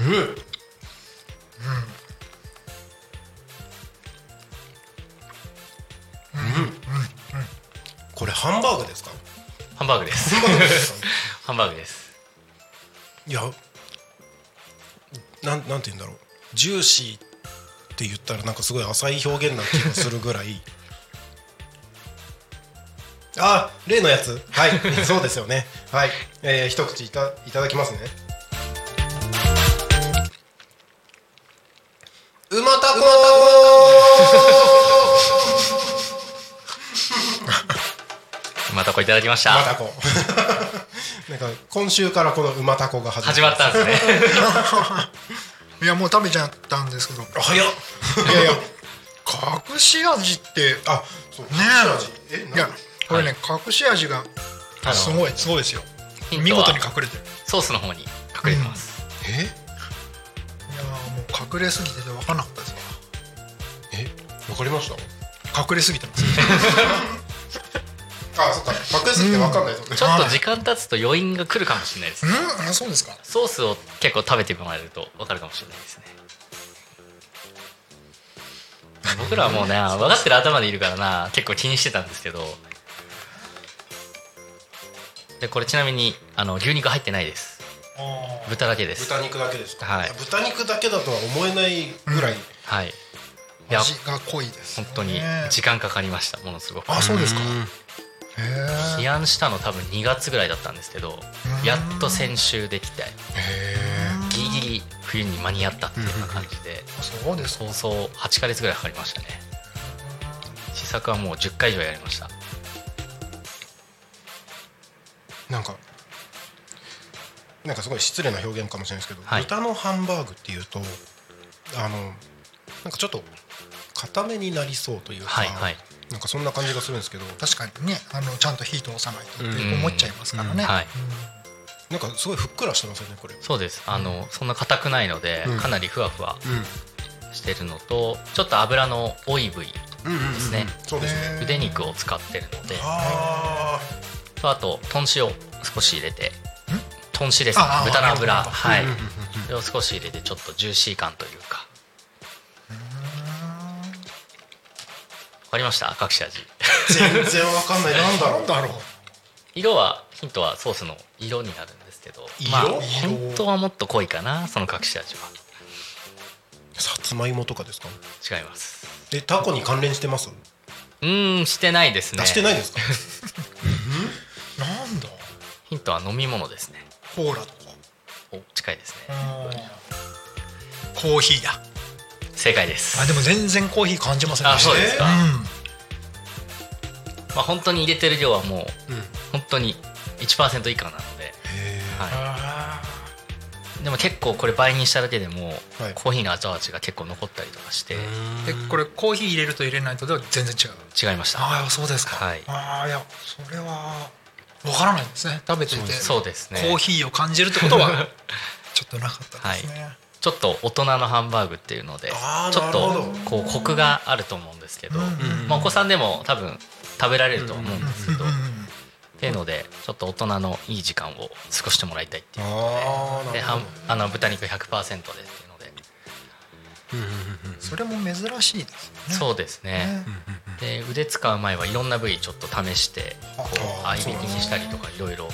うん。これハンバーグですかハンバーグです。ハンバーグですかハンバーグです。いやなんなんて言うんだろう。ジューシーって言ったらなんかすごい浅い表現な気がするぐらい。あ例のやつ。はい。そうですよね。はい、えー、一口いたいただきますね。うまたこまたこいただきました。うまたこなんか今週からこのうまたこが始始まったんですね。いやもう食べちゃったんですけど。早っ。いやいや隠し味ってあそうねえ。いやこれね、隠し味がすごいすごいですよ。見事に隠れてる。ソースの方に隠れてます。え？いやーもう隠れすぎてて分かんなかったですえ？わかりました？わ隠れすぎてます あそっか。隠れすぎてわかんないぞちょっと時間経つと余韻が来るかもしれないです。うんあそうですか。ソースを結構食べてもらえると分かるかもしれないですね。僕らはもうね 分かってる頭でいるからな結構気にしてたんですけど。でこれちなみにあの牛肉入ってないです。豚だけです。豚肉だけですか、はい。豚肉だけだとは思えないぐらい、はい。いや味が濃いです本当に時間かかりました。ものすごく。あそうですか起案したの多分2月ぐらいだったんですけどやっと先週できてギリギリ冬に間に合ったっていうような感じでそうですか。早々8ヶ月ぐらいかかりましたね。試作はもう10回以上やりました。なんかなんかすごい失礼な表現かもしれないですけど、はい。豚のハンバーグっていうとあのなんかちょっと固めになりそうというか、はいはいなんかそんな感じがするんですけど。確かにねあのちゃんと火通さないとってうん。思っちゃいますからね、はい。なんかすごいふっくらしてますよねこれ。そうです。あのそんな硬くないのでうん。かなりふわふわうん。してるのとちょっと油の多い部位うんうんうんですね。そうですね。腕肉を使ってるので。あとあと豚脂を少し入れて。豚脂です豚の油。はい。それを少し入れてちょっとジューシー感というかかりました？隠し味。全然わかんない。なんだろう。だろう。色はヒントはソースの色になるんですけど色？まあ、本当はもっと濃いかなその隠し味は。さつまいもとかですか？違います。えタコに関連してます？うーんしてないですね。あしてないですか？なんだ。ヒントは飲み物ですね。コーラとか。お近いですね。コーヒーだ正解です。あでも全然コーヒー感じませんあそうですか、うん。まあ本当に入れてる量はもう、うん。本当に1%以下なので、はあい、でも結構これ倍にしただけでも、はい。コーヒーの後味が結構残ったりとかしてーでこれコーヒー入れると入れないとでは全然違う？違いました。ああそうですか、はい。ああいやそれはわからないですね。食べてて。そうですねコーヒーを感じるってことはちょっとなかったですね、ちょっと大人のハンバーグっていうのでちょっとこうコクがあると思うんですけど、うんまあ、お子さんでも多分食べられると思うんですけど、うんっていうのでちょっと大人のいい時間を過ごしてもらいたいっていうああではんあの豚肉100%でっていうので、それも珍しいですよね。そうですね、で腕使う前はいろんな部位ちょっと試してこう合いびきにしたりとかいろいろ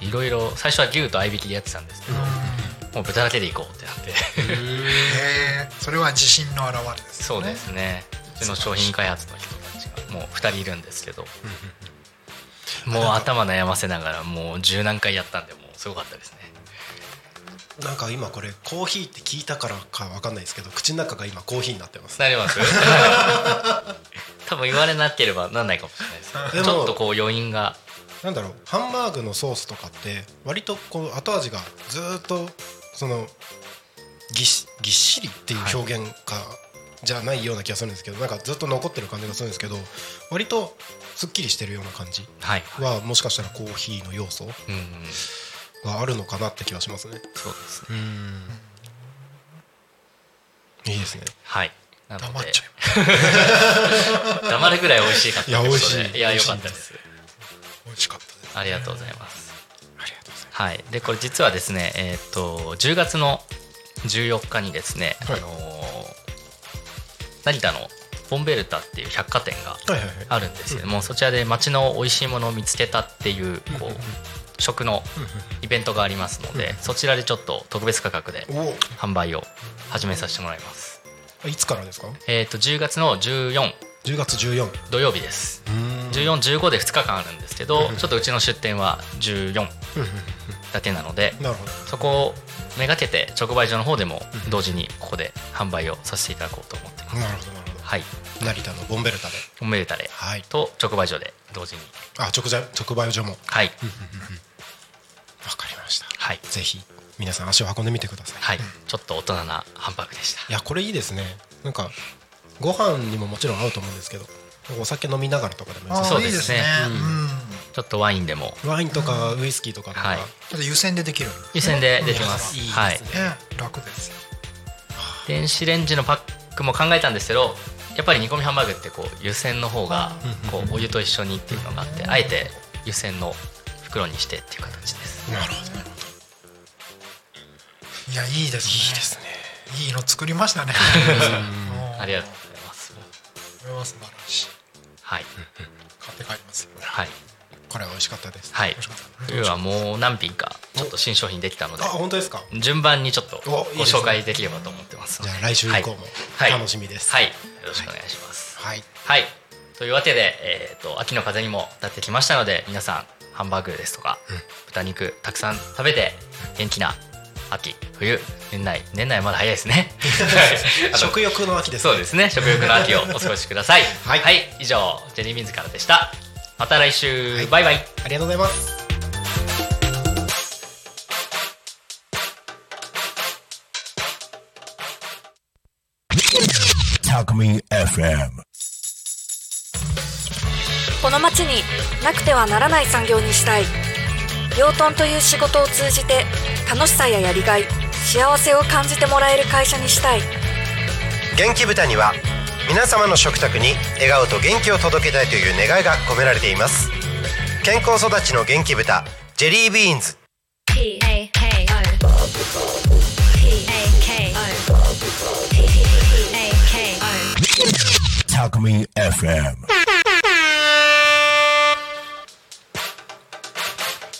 いろいろ最初は牛と合いびきでやってたんですけど、もう豚だけでいこうってなって。へえそれは自信の表れですそうですね。うちの商品開発の人たちがもう2人いるんですけど。もう頭悩ませながらもう十何回やったんでもうすごかったですね。なんか今これコーヒーって聞いたからかわかんないですけど口の中が今コーヒーになってます。なります？多分言われなければなんないかもしれないです。ちょっとこう余韻が。なんだろうハンバーグのソースとかって割とこう後味がずーっとそのぎっしぎっしりっていう表現か、じゃないような気がするんですけどなんかずっと残ってる感じがするんですけど割とすっきりしてるような感じはもしかしたらコーヒーの要素があるのかなって気がしますね。そうですね。いいですね。はい。なので。黙っちゃいま 黙るぐらい美味しかったいや美味しい。いや良美味しいかったです。美味しかったです。ありがとうございますはい。でこれ実はですねえっ、と10月の14日にですね、はい。あのー成田のボンベルタっていう百貨店があるんですけども、そちらで街の美味しいものを見つけたっていうこう食のイベントがありますので、そちらでちょっと特別価格でお販売を始めさせてもらいます。おいつからですか？えっ、と10月の14 10月14土曜日です。1415で2日間あるんですけど、ちょっとうちの出店は14だけなので、そこをめがけて直売所の方でも同時にここで販売をさせていただこうと思ってます、なるほどなるほはい。ど成田のボンベルタで。おめでたれはい。と直売所で同時に。あ直売直売所も。わはい。かりました。はい。ぜひ皆さん足を運んでみてください。はい。ちょっと大人なハンバーグでした。いやこれいいですね。なんかご飯にももちろん合うと思うんですけどお酒飲みながらとかでもいいですね。うん。ちょっとワインでも。ワインとかウイスキーとかはい。湯煎でできるん湯煎でできます、い。いですね。はいね楽ですよ。電子レンジのパックも考えたんですけどやっぱり煮込みハンバーグってこう湯煎の方がこうお湯と一緒にっていうのがあってあえて湯煎の袋にしてっていう形です。なるほど。なるほど。いやいいですね。いい。ですねいいの作りましたね。うん。ありがとうございます。これはい。はい買って帰ります。よはい。これは美味しかったです。はい。美味しかった。冬はもう何品かちょっと新商品できたのであ本当ですか？順番にちょっとおご紹介できればと思ってます。じゃあ来週以降もはい。楽しみです。はい、よろしくお願いします。はい。はい。というわけで、えー、と秋の風にも立ってきましたので皆さんハンバーグですとか、豚肉たくさん食べて元気な秋冬年内年内はまだ早いですね。食欲の秋ですそうですね。食欲の秋をお過ごしください。はい。以上ジェニービンズからでした。また来週、はい。バイバイ。ありがとうございます。この町になくてはならない産業にしたい。養豚という仕事を通じて楽しさややりがい幸せを感じてもらえる会社にしたい。元気豚には皆様の食卓に笑顔と元気を届けたいという願いが込められています。健康育ちの元気豚ジェリービーンズ。Talkme FM.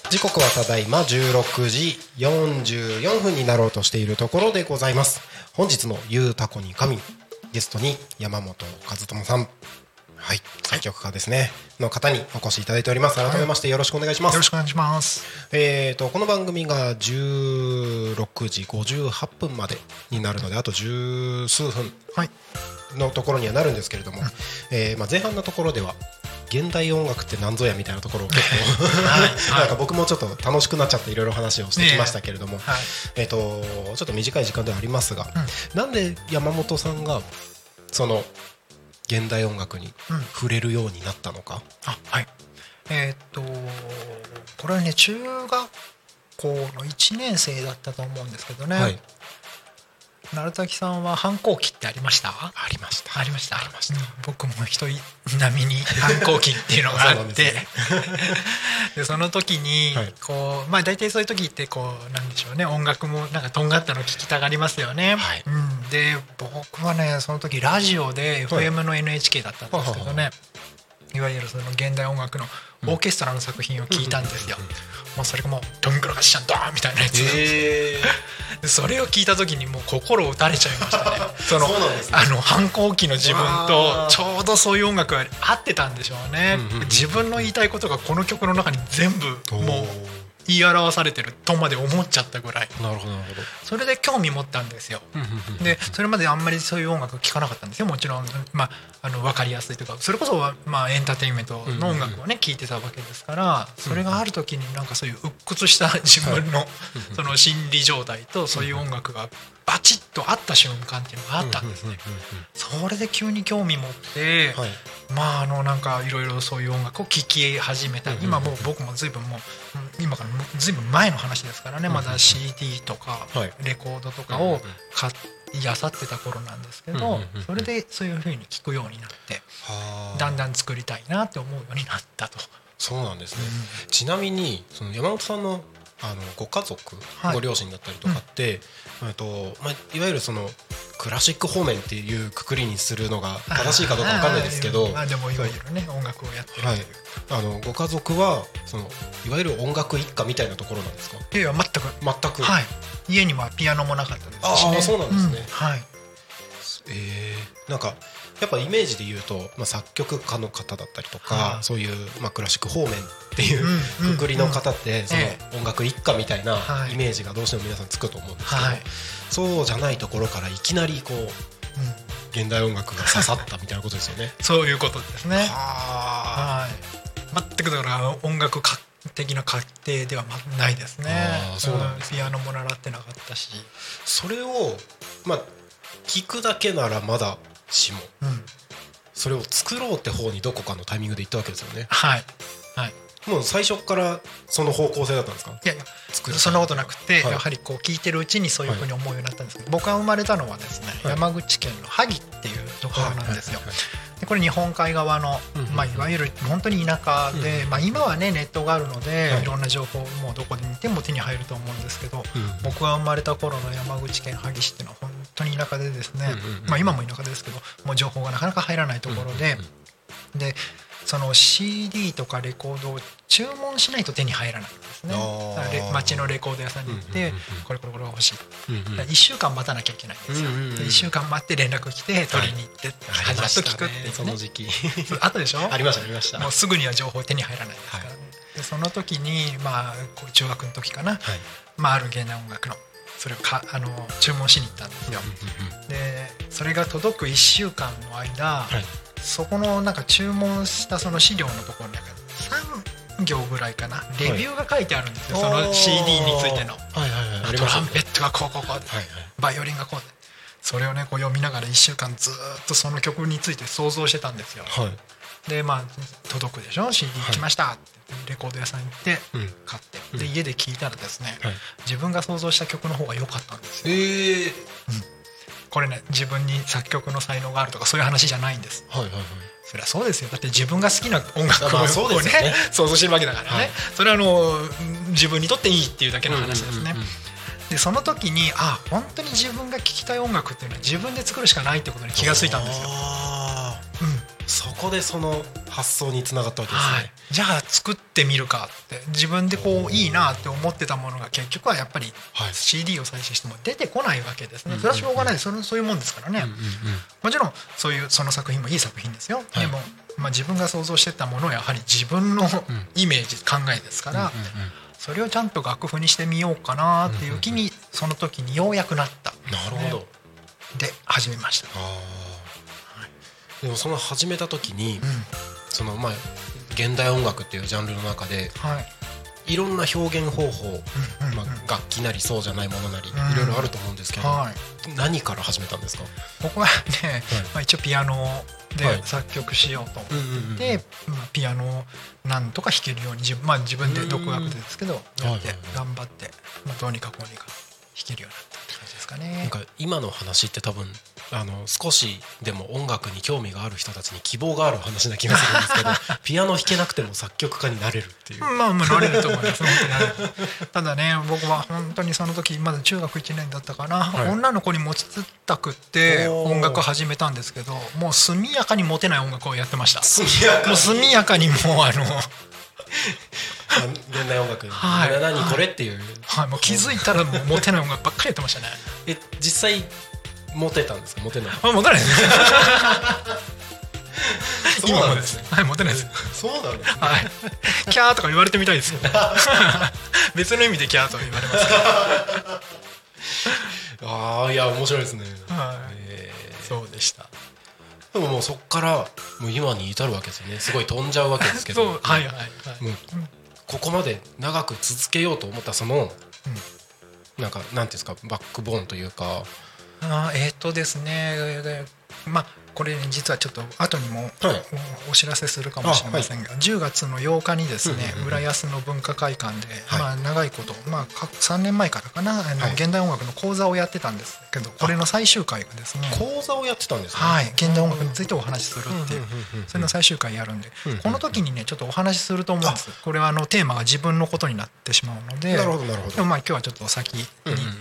時刻はただいま16時44分になろうとしているところでございます。本日の「ゆうたこに神」ゲストに山本和智さん。はい作曲家ですね。の方にお越しいただいております。改めましてよろしくお願いします、よろしくお願いします。えー、とこの番組が16時58分までになるのであと十数分はい。のところにはなるんですけれども、えーまあ、前半のところでは現代音楽って何ぞやみたいなところを結構 なんか僕もちょっと楽しくなっちゃっていろいろ話をしてきましたけれども、はい。えー、とちょっと短い時間ではありますが、なんで山本さんがその現代音楽にうん。触れるようになったのか、あはい。えーっとこれはね中学校の1年生だったと思うんですけどね、はい鳴滝さんは反抗期ってありました？ありました。ありました。ありました。うん。僕も人並みに反抗期っていうのがあって。ですね。でその時にはい。こうまあ大体そういう時ってこうなんでしょうね。音楽もなんかとんがったの聞きたがりますよね、はい。うん、で僕はねその時ラジオで FM の NHK だったんですけどね、いわゆるその現代音楽のオーケストラの作品を聞いたんですよ。もうそれがもうドングラガッシャンドーンみたいなやつ、えでそれを聞いた時にもう心打たれちゃいましたね。そのね。あの反抗期の自分とちょうどそういう音楽が合ってたんでしょうね。自分の言いたいことがこの曲の中に全部もう言い表されてるとまで思っちゃったぐらい。なるほどなるほど。それで興味持ったんですよ。でそれまであんまりそういう音楽聴かなかったんですよ。もちろん、まあ、あの分かりやすいとかそれこそ、まあ、エンターテインメントの音楽をね聴いてたわけですからそれがある時になんかそういう鬱屈した自分のその心理状態とそういう音楽がバチッと合った瞬間っていうのがあったんですね。それで急に興味持って、はいまああのなんかいろいろそういう音楽を聴き始めた。今もう僕も随分もううん今から随分前の話ですからね。まだ CD とかはい。レコードとかを買いあさってた頃なんですけどそれでそういうふうに聴くようになってはあ。だんだん作りたいなって思うようになったと。そうなんですね、ちなみにその山本さんのあのご家族、はい。ご両親だったりとかって、えっとまあ、いわゆるそのクラシック方面っていうくくりにするのが正しいかどうかわかんないですけどあでもいわゆるね音楽をやってるはい、あのご家族はそのいわゆる音楽一家みたいなところなんですか？いや全く。全く、はい。家にはピアノもなかったですし、ね、ああそうなんですね。はい。えーなんかやっぱイメージで言うと、まあ、作曲家の方だったりとか、はいそういう、まあ、クラシック方面っていううんうんくくりの方って、そのえ音楽一家みたいなはいイメージがどうしても皆さんつくと思うんですけど、はいそうじゃないところからいきなりこう現代音楽が刺さったみたいなことですよね。そういうことですね。ははい。全くだから音楽家的な家庭ではまないですね。そうなんですピアノも習ってなかったし。それをまあ聞くだけならまだしもうん。それを作ろうって方にどこかのタイミングで行ったわけですよね。はい。はい。もう最初からその方向性だったんですか？いやいやそんなことなくて、はい。やはりこう聞いてるうちにそういうふうに思うようになったんですけど、僕が生まれたのはですね、はい。山口県の萩っていうところなんですよ。はい。はい。はい。でこれ日本海側の、うんうんうん。まあ、いわゆる本当に田舎で、まあ、今はねネットがあるので、はい。い、ろんな情報もどこで見ても手に入ると思うんですけど、うん僕が生まれた頃の山口県萩市っていうのは本当に田舎でですね、うんうんうん。まあ、今も田舎ですけどもう情報がなかなか入らないところで、でその CD とかレコードを注文しないと手に入らないんですね。あー。だからレ町のレコード屋さんに行って、これこれこれが欲しい。うんうん。だから1週間待たなきゃいけないんですよ、うんうんうんで1週間待って連絡来て取りに行って、始まっと聞くっていうねその時期。あったでしょ？ありましたありました。もうすぐには情報手に入らないですから、ねでその時にまあ中学の時かな、はい。まあ、ある現代音楽のそれをかあの注文しに行ったんですよ、でそれが届く1週間の間、はいそこのなんか注文したその資料のところになんか3行ぐらいかな。レビューが書いてあるんですよ、その CD についての。はいはいはい。トランペットがこうこうこうで、はいはい。バイオリンがこうでそれをねこう読みながら1週間ずーっとその曲について想像してたんですよ。はい。でまあ届くでしょ？CD 来ました。って言ってレコード屋さん行ってうん。買って。で家で聴いたらですねはい。自分が想像した曲の方が良かったんですよ。ええこれね自分に作曲の才能があるとかそういう話じゃないんです。はいはいはい。そりゃそうですよ。だって自分が好きな音楽を まあそうですよね。ね想像してるわけだからね、はい。それはあの自分にとっていいっていうだけの話ですね、でその時にあ本当に自分が聴きたい音楽っていうのは自分で作るしかないってことに気がついたんですよ、そこでその発想につながったわけですね、はい、じゃあ作ってみるかって自分でこういいなって思ってたものが結局はやっぱりはい。CD を再生しても出てこないわけですね。それはしょうがないそれそういうもんですからね、もちろんそういうその作品もいい作品ですよ、はい。でも、まあ、自分が想像してたものはやはり自分のイメージ考えですから、それをちゃんと楽譜にしてみようかなっていう気にその時にようやくなった。なるほど、で始めました、でもその始めた時に、うん。そのまあ現代音楽っていうジャンルの中ではい。いろんな表現方法、まあ、楽器なりそうじゃないものなり、うん。いろいろあると思うんですけど、はい。何から始めたんですか、僕はね、まあ、一応ピアノはい。で作曲しようと。思って、ピアノをなんとか弾けるように自分,、まあ、自分で独学ですけどやって頑張って、まあ、どうにかこうにか弾けるようになったって感じですかなねん。か今の話って多分あの少しでも音楽に興味がある人たちに希望がある話な気がするんですけど ピアノ弾けなくても作曲家になれるっていう、まあまあなれると思います。ただね 僕は本当にその時まだ中学1年だったかな、はい。女の子に持ちつったくって音楽始めたんですけどもう速やかにモテない音楽をやってました。速やかもう速やかにもうあの現代音楽、はい。な何これっていう、はい、もう気づいたらもうモテない音楽ばっかりやってましたね。え実際モテたんですか？モテないあ、モテないです。そうでなんですす。はい、モテないです。そうなんですはい。キャーとか言われてみたいです。別の意味でキャーと言われますけ ああいや面白いですね、ど。はい。えそうでした。ーでももうそっからもう今に至るわけですよねすごい飛んじゃうわけですけどはいはいはい。もうここまで長く続けようと思ったその、なんかなんていうんですか？バックボーンというかあーえーっとですね、えーまあこれね実はちょっと後にもはい。おお知らせするかもしれませんが、10月の8日にですね、浦安の文化会館で、はい。まあ長いこと、まあか3年前からかな、あのはい。現代音楽の講座をやってたんですけど、これの最終回がですね。講座をやってたんですね。はい、現代音楽についてお話しするっていうそれの最終回やるんでこの時にねちょっとお話しすると思うんです。これはあのテーマが自分のことになってしまうのでなるほどなるほど。でもまあ今日はちょっと先に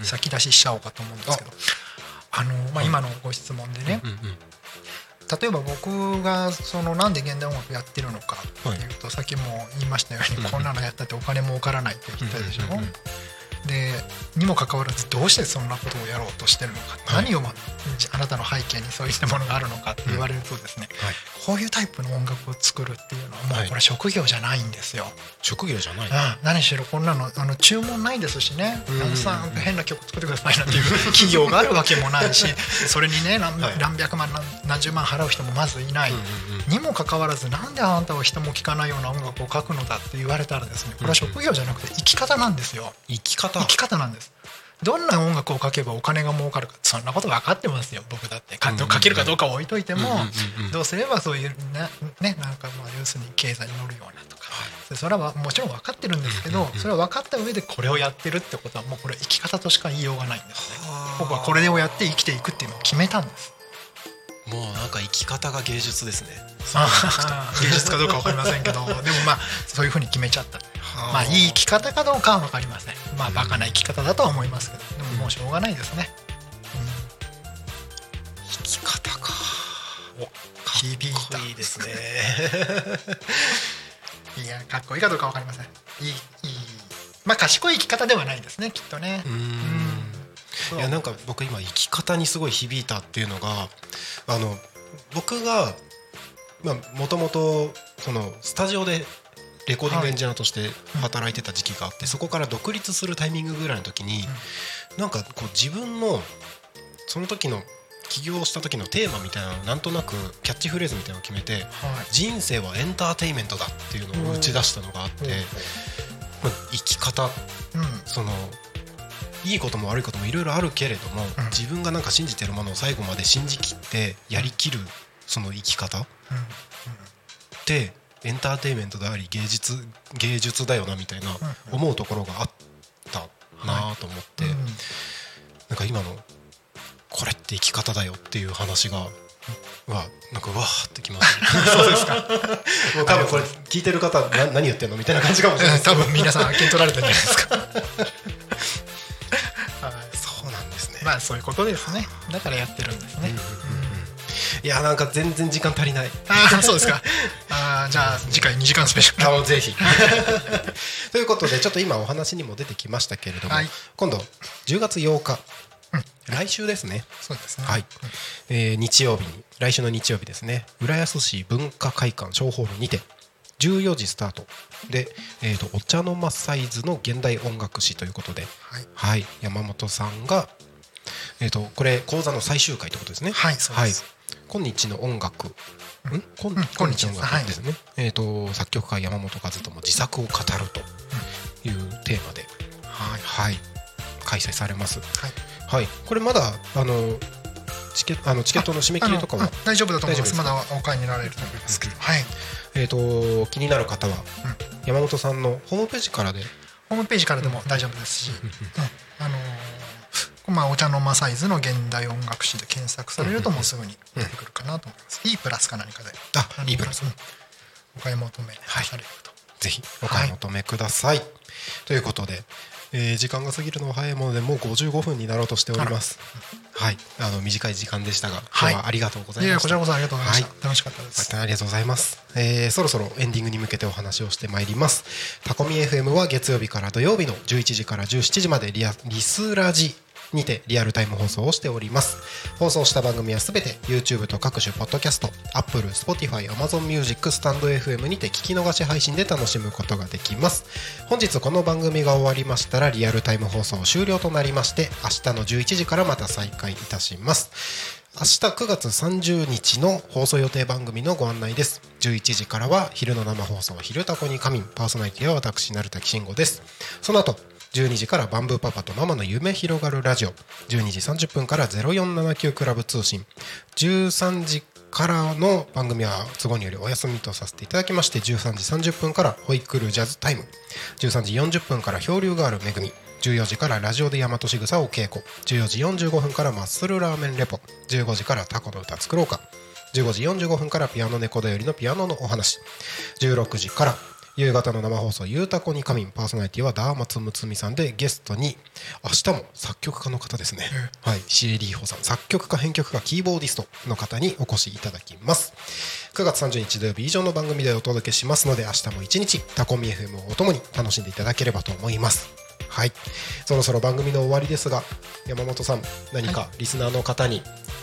先出ししちゃおうかと思うんですけどあのまあ今のご質問でね。うんうん例えば僕がそのなんで現代音楽やってるのかっていうとさっきも言いましたようにこんなのやったってお金儲からないって言ったでしょ。うんうんうんでにもかかわらずどうしてそんなことをやろうとしてるのか、はい。何を、まあなたの背景にそういったものがあるのかって言われるとですね、はい。こういうタイプの音楽を作るっていうのはもはい。うこれ職業じゃないんですよ。職業じゃない。うん。何しろこんなのあの注文ないですしね。うん「さん変な曲作ってください」なんていう 企業があるわけもないしそれにね何,、はい。何百万何何十万払う人もまずいない。うんうんうん。にもかかわらずなんであなたは人も聴かないような音楽を書くのだって言われたらですねこれは職業じゃなくて生き方なんですよ。生き方生き方。なんです。どんな音楽を書けばお金が儲かるか。そんなこと分かってますよ。僕だって。書けるかどうかは置いといてもどうすればそういうねねなんかまあ要するに経済に乗るようなとか。でそれはもちろん分かってるんですけどそれは分かった上でこれをやってるってことはもうこれ生き方としか言いようがないんですね。僕はこれをやって生きていくっていうのを決めたんです。もうなんか生き方が芸術ですね。芸術かどうか分かりませんけどでもまあそういうふうに決めちゃった。はあまあいい生き方かどうかは分かりません。まあバカな生き方だとは思いますけど。でももうしょうがないですね。生き方か。響いいいですね。いやかっこいいかどうか分かりません。いいいい。まあ賢い生き方ではないですねきっとね。うーん。いやなんか僕今生き方にすごい響いたっていうのがあの僕がもともとそのスタジオでレコーディングエンジニアとして働いてた時期があって、そこから独立するタイミングぐらいの時に、なんかこう自分のその時の起業した時のテーマみたいなのなんとなくキャッチフレーズみたいなのを決めてはい。人生はエンターテインメントだっていうのを打ち出したのがあって、まあ生き方うん。そのいいことも悪いこともいろいろあるけれども、うん。自分がなんか信じてるものを最後まで信じきってやりきるその生き方ってエンターテインメントであり芸術芸術だよなみたいなうん思うところがあったなと思って、うんなんか今のこれって生き方だよっていう話がうわなんかうわーってきます、ね、そうですか。もう多分これ聞いてる方な何言ってんのみたいな感じかもしれない多分皆さん受け取られてるんじゃないですか。そうなんですね。まあそういうことですね。だからやってるんですね、いやなんか全然時間足りない。ああそうですか。あーじゃあ次回2時間スペシャル。あのぜひ。ということでちょっと今お話にも出てきましたけれども、はい。今度10月8日、来週ですね。そうですね。はい、えー日曜日に来週の日曜日ですね。浦安市文化会館小ホールにて14時スタート。で、えー、とお茶の間サイズの現代音楽史ということで、はい。山本さんが、えー、とこれ講座の最終回ということですね。はいそうです今日の音楽。ん？今うん今日の音楽ですね、えー、と作曲家山本和智自作を語るというテーマで、はい。はい、開催されます。はい。はい、これまだあのチケあのチケットの締め切りとかは大丈夫だと思います。まだお買いになられると思います。けどはい。えー、と気になる方は、山本さんのホームページからで。ホームページからでも大丈夫ですし、まあ、お茶の間サイズの現代音楽史で検索されるともうすぐに出てくるかなと思います。E プラスか何かであの E プラスうんお買い求めされると。ぜひお買い求めください。ということで、えー時間が過ぎるのは早いものでもう55分になろうとしております。はい、あの短い時間でしたが、今日はありがとうございました。こちらこそありがとうございました。はい楽しかったです。ありがとうございます、えーそろそろエンディングに向けてお話をしてまいりますタコミ FM は月曜日から土曜日の11時から17時までリアリスラジにてリアルタイム放送をしております。放送した番組はすべて YouTube と各種ポッドキャスト Apple、Spotify、Amazon Music、スタンド FM にて聞き逃し配信で楽しむことができます。本日この番組が終わりましたらリアルタイム放送終了となりまして明日の11時からまた再開いたします。明日9月30日の放送予定番組のご案内です。11時からは昼の生放送「昼タコに仮眠」パーソナリティは私成田慎吾です。その後12時からバンブーパパとママの夢広がるラジオ。12時30分から0479クラブ通信。13時からの番組は都合によりお休みとさせていただきまして13時30分からホイクルジャズタイム。13時40分から漂流がある恵み。14時からラジオで大和しぐさを稽古。14時45分からマッスルラーメンレポ。15時からタコの歌作ろうか。15時45分からピアノ猫だよりのピアノのお話。16時から夕方の生放送「ゆうたこに仮眠」パーソナリティはダーマツムツミさんでゲストに明日も作曲家の方ですね、はい、シエリーホさん作曲家編曲家キーボーディストの方にお越しいただきます。9月30日土曜日以上の番組でお届けしますので明日も一日タコミ FM をお供に楽しんでいただければと思いますはい。そろそろ番組の終わりですが山本さん何かリスナーの方に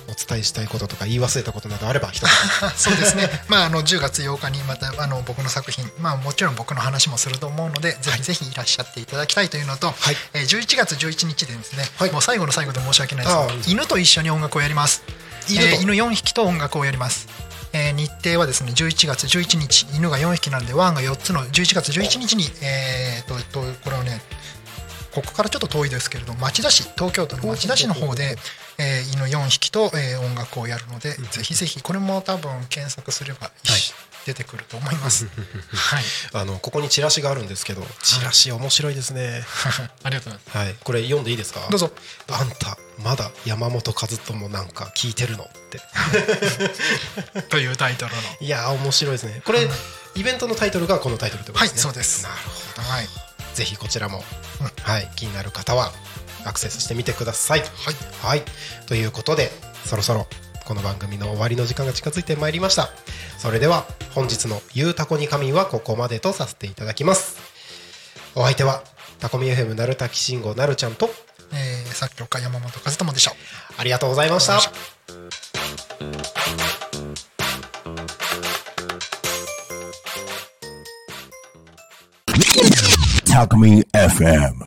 お伝えしたいこととか言い忘れたことなどあれば そうですね、まあ、あの10月8日にまたあの僕の作品、まあ、もちろん僕の話もすると思うので、ぜひぜひいらっしゃっていただきたいというのと、えー11月11日でですね、もう最後の最後で申し訳ないです犬と一緒に音楽をやります。えー犬4匹と音楽をやります、えー日程はですね11月11日犬が4匹なんでワンが4つの11月11日に、えーととこれをねここからちょっと遠いですけれど町田市東京都の町田市の方で、えー犬4匹と、えー音楽をやるので、ぜひぜひこれも多分検索すれば、出てくると思います。はい、あのここにチラシがあるんですけどチラシ面白いですね。ありがとうございはい。これ読んでいいですか？どうぞ。あんたまだ山本和智なんか聞いてるのって。ます。というタイトルの。いやー面白いですね。これ、イベントのタイトルがこのタイトルってことですね。はいそうです。なるほど。はい、ぜひこちらも、はい、気になる方はアクセスしてみてください。はい、ということでそろそろこの番組の終わりの時間が近づいてまいりました。それでは本日の「ゆうたこに仮眠」はここまでとさせていただきます。お相手はタコミ FM なるたきしんごなるちゃんとえー、作曲家山本和智でした。ありがとうございましたタコミ FM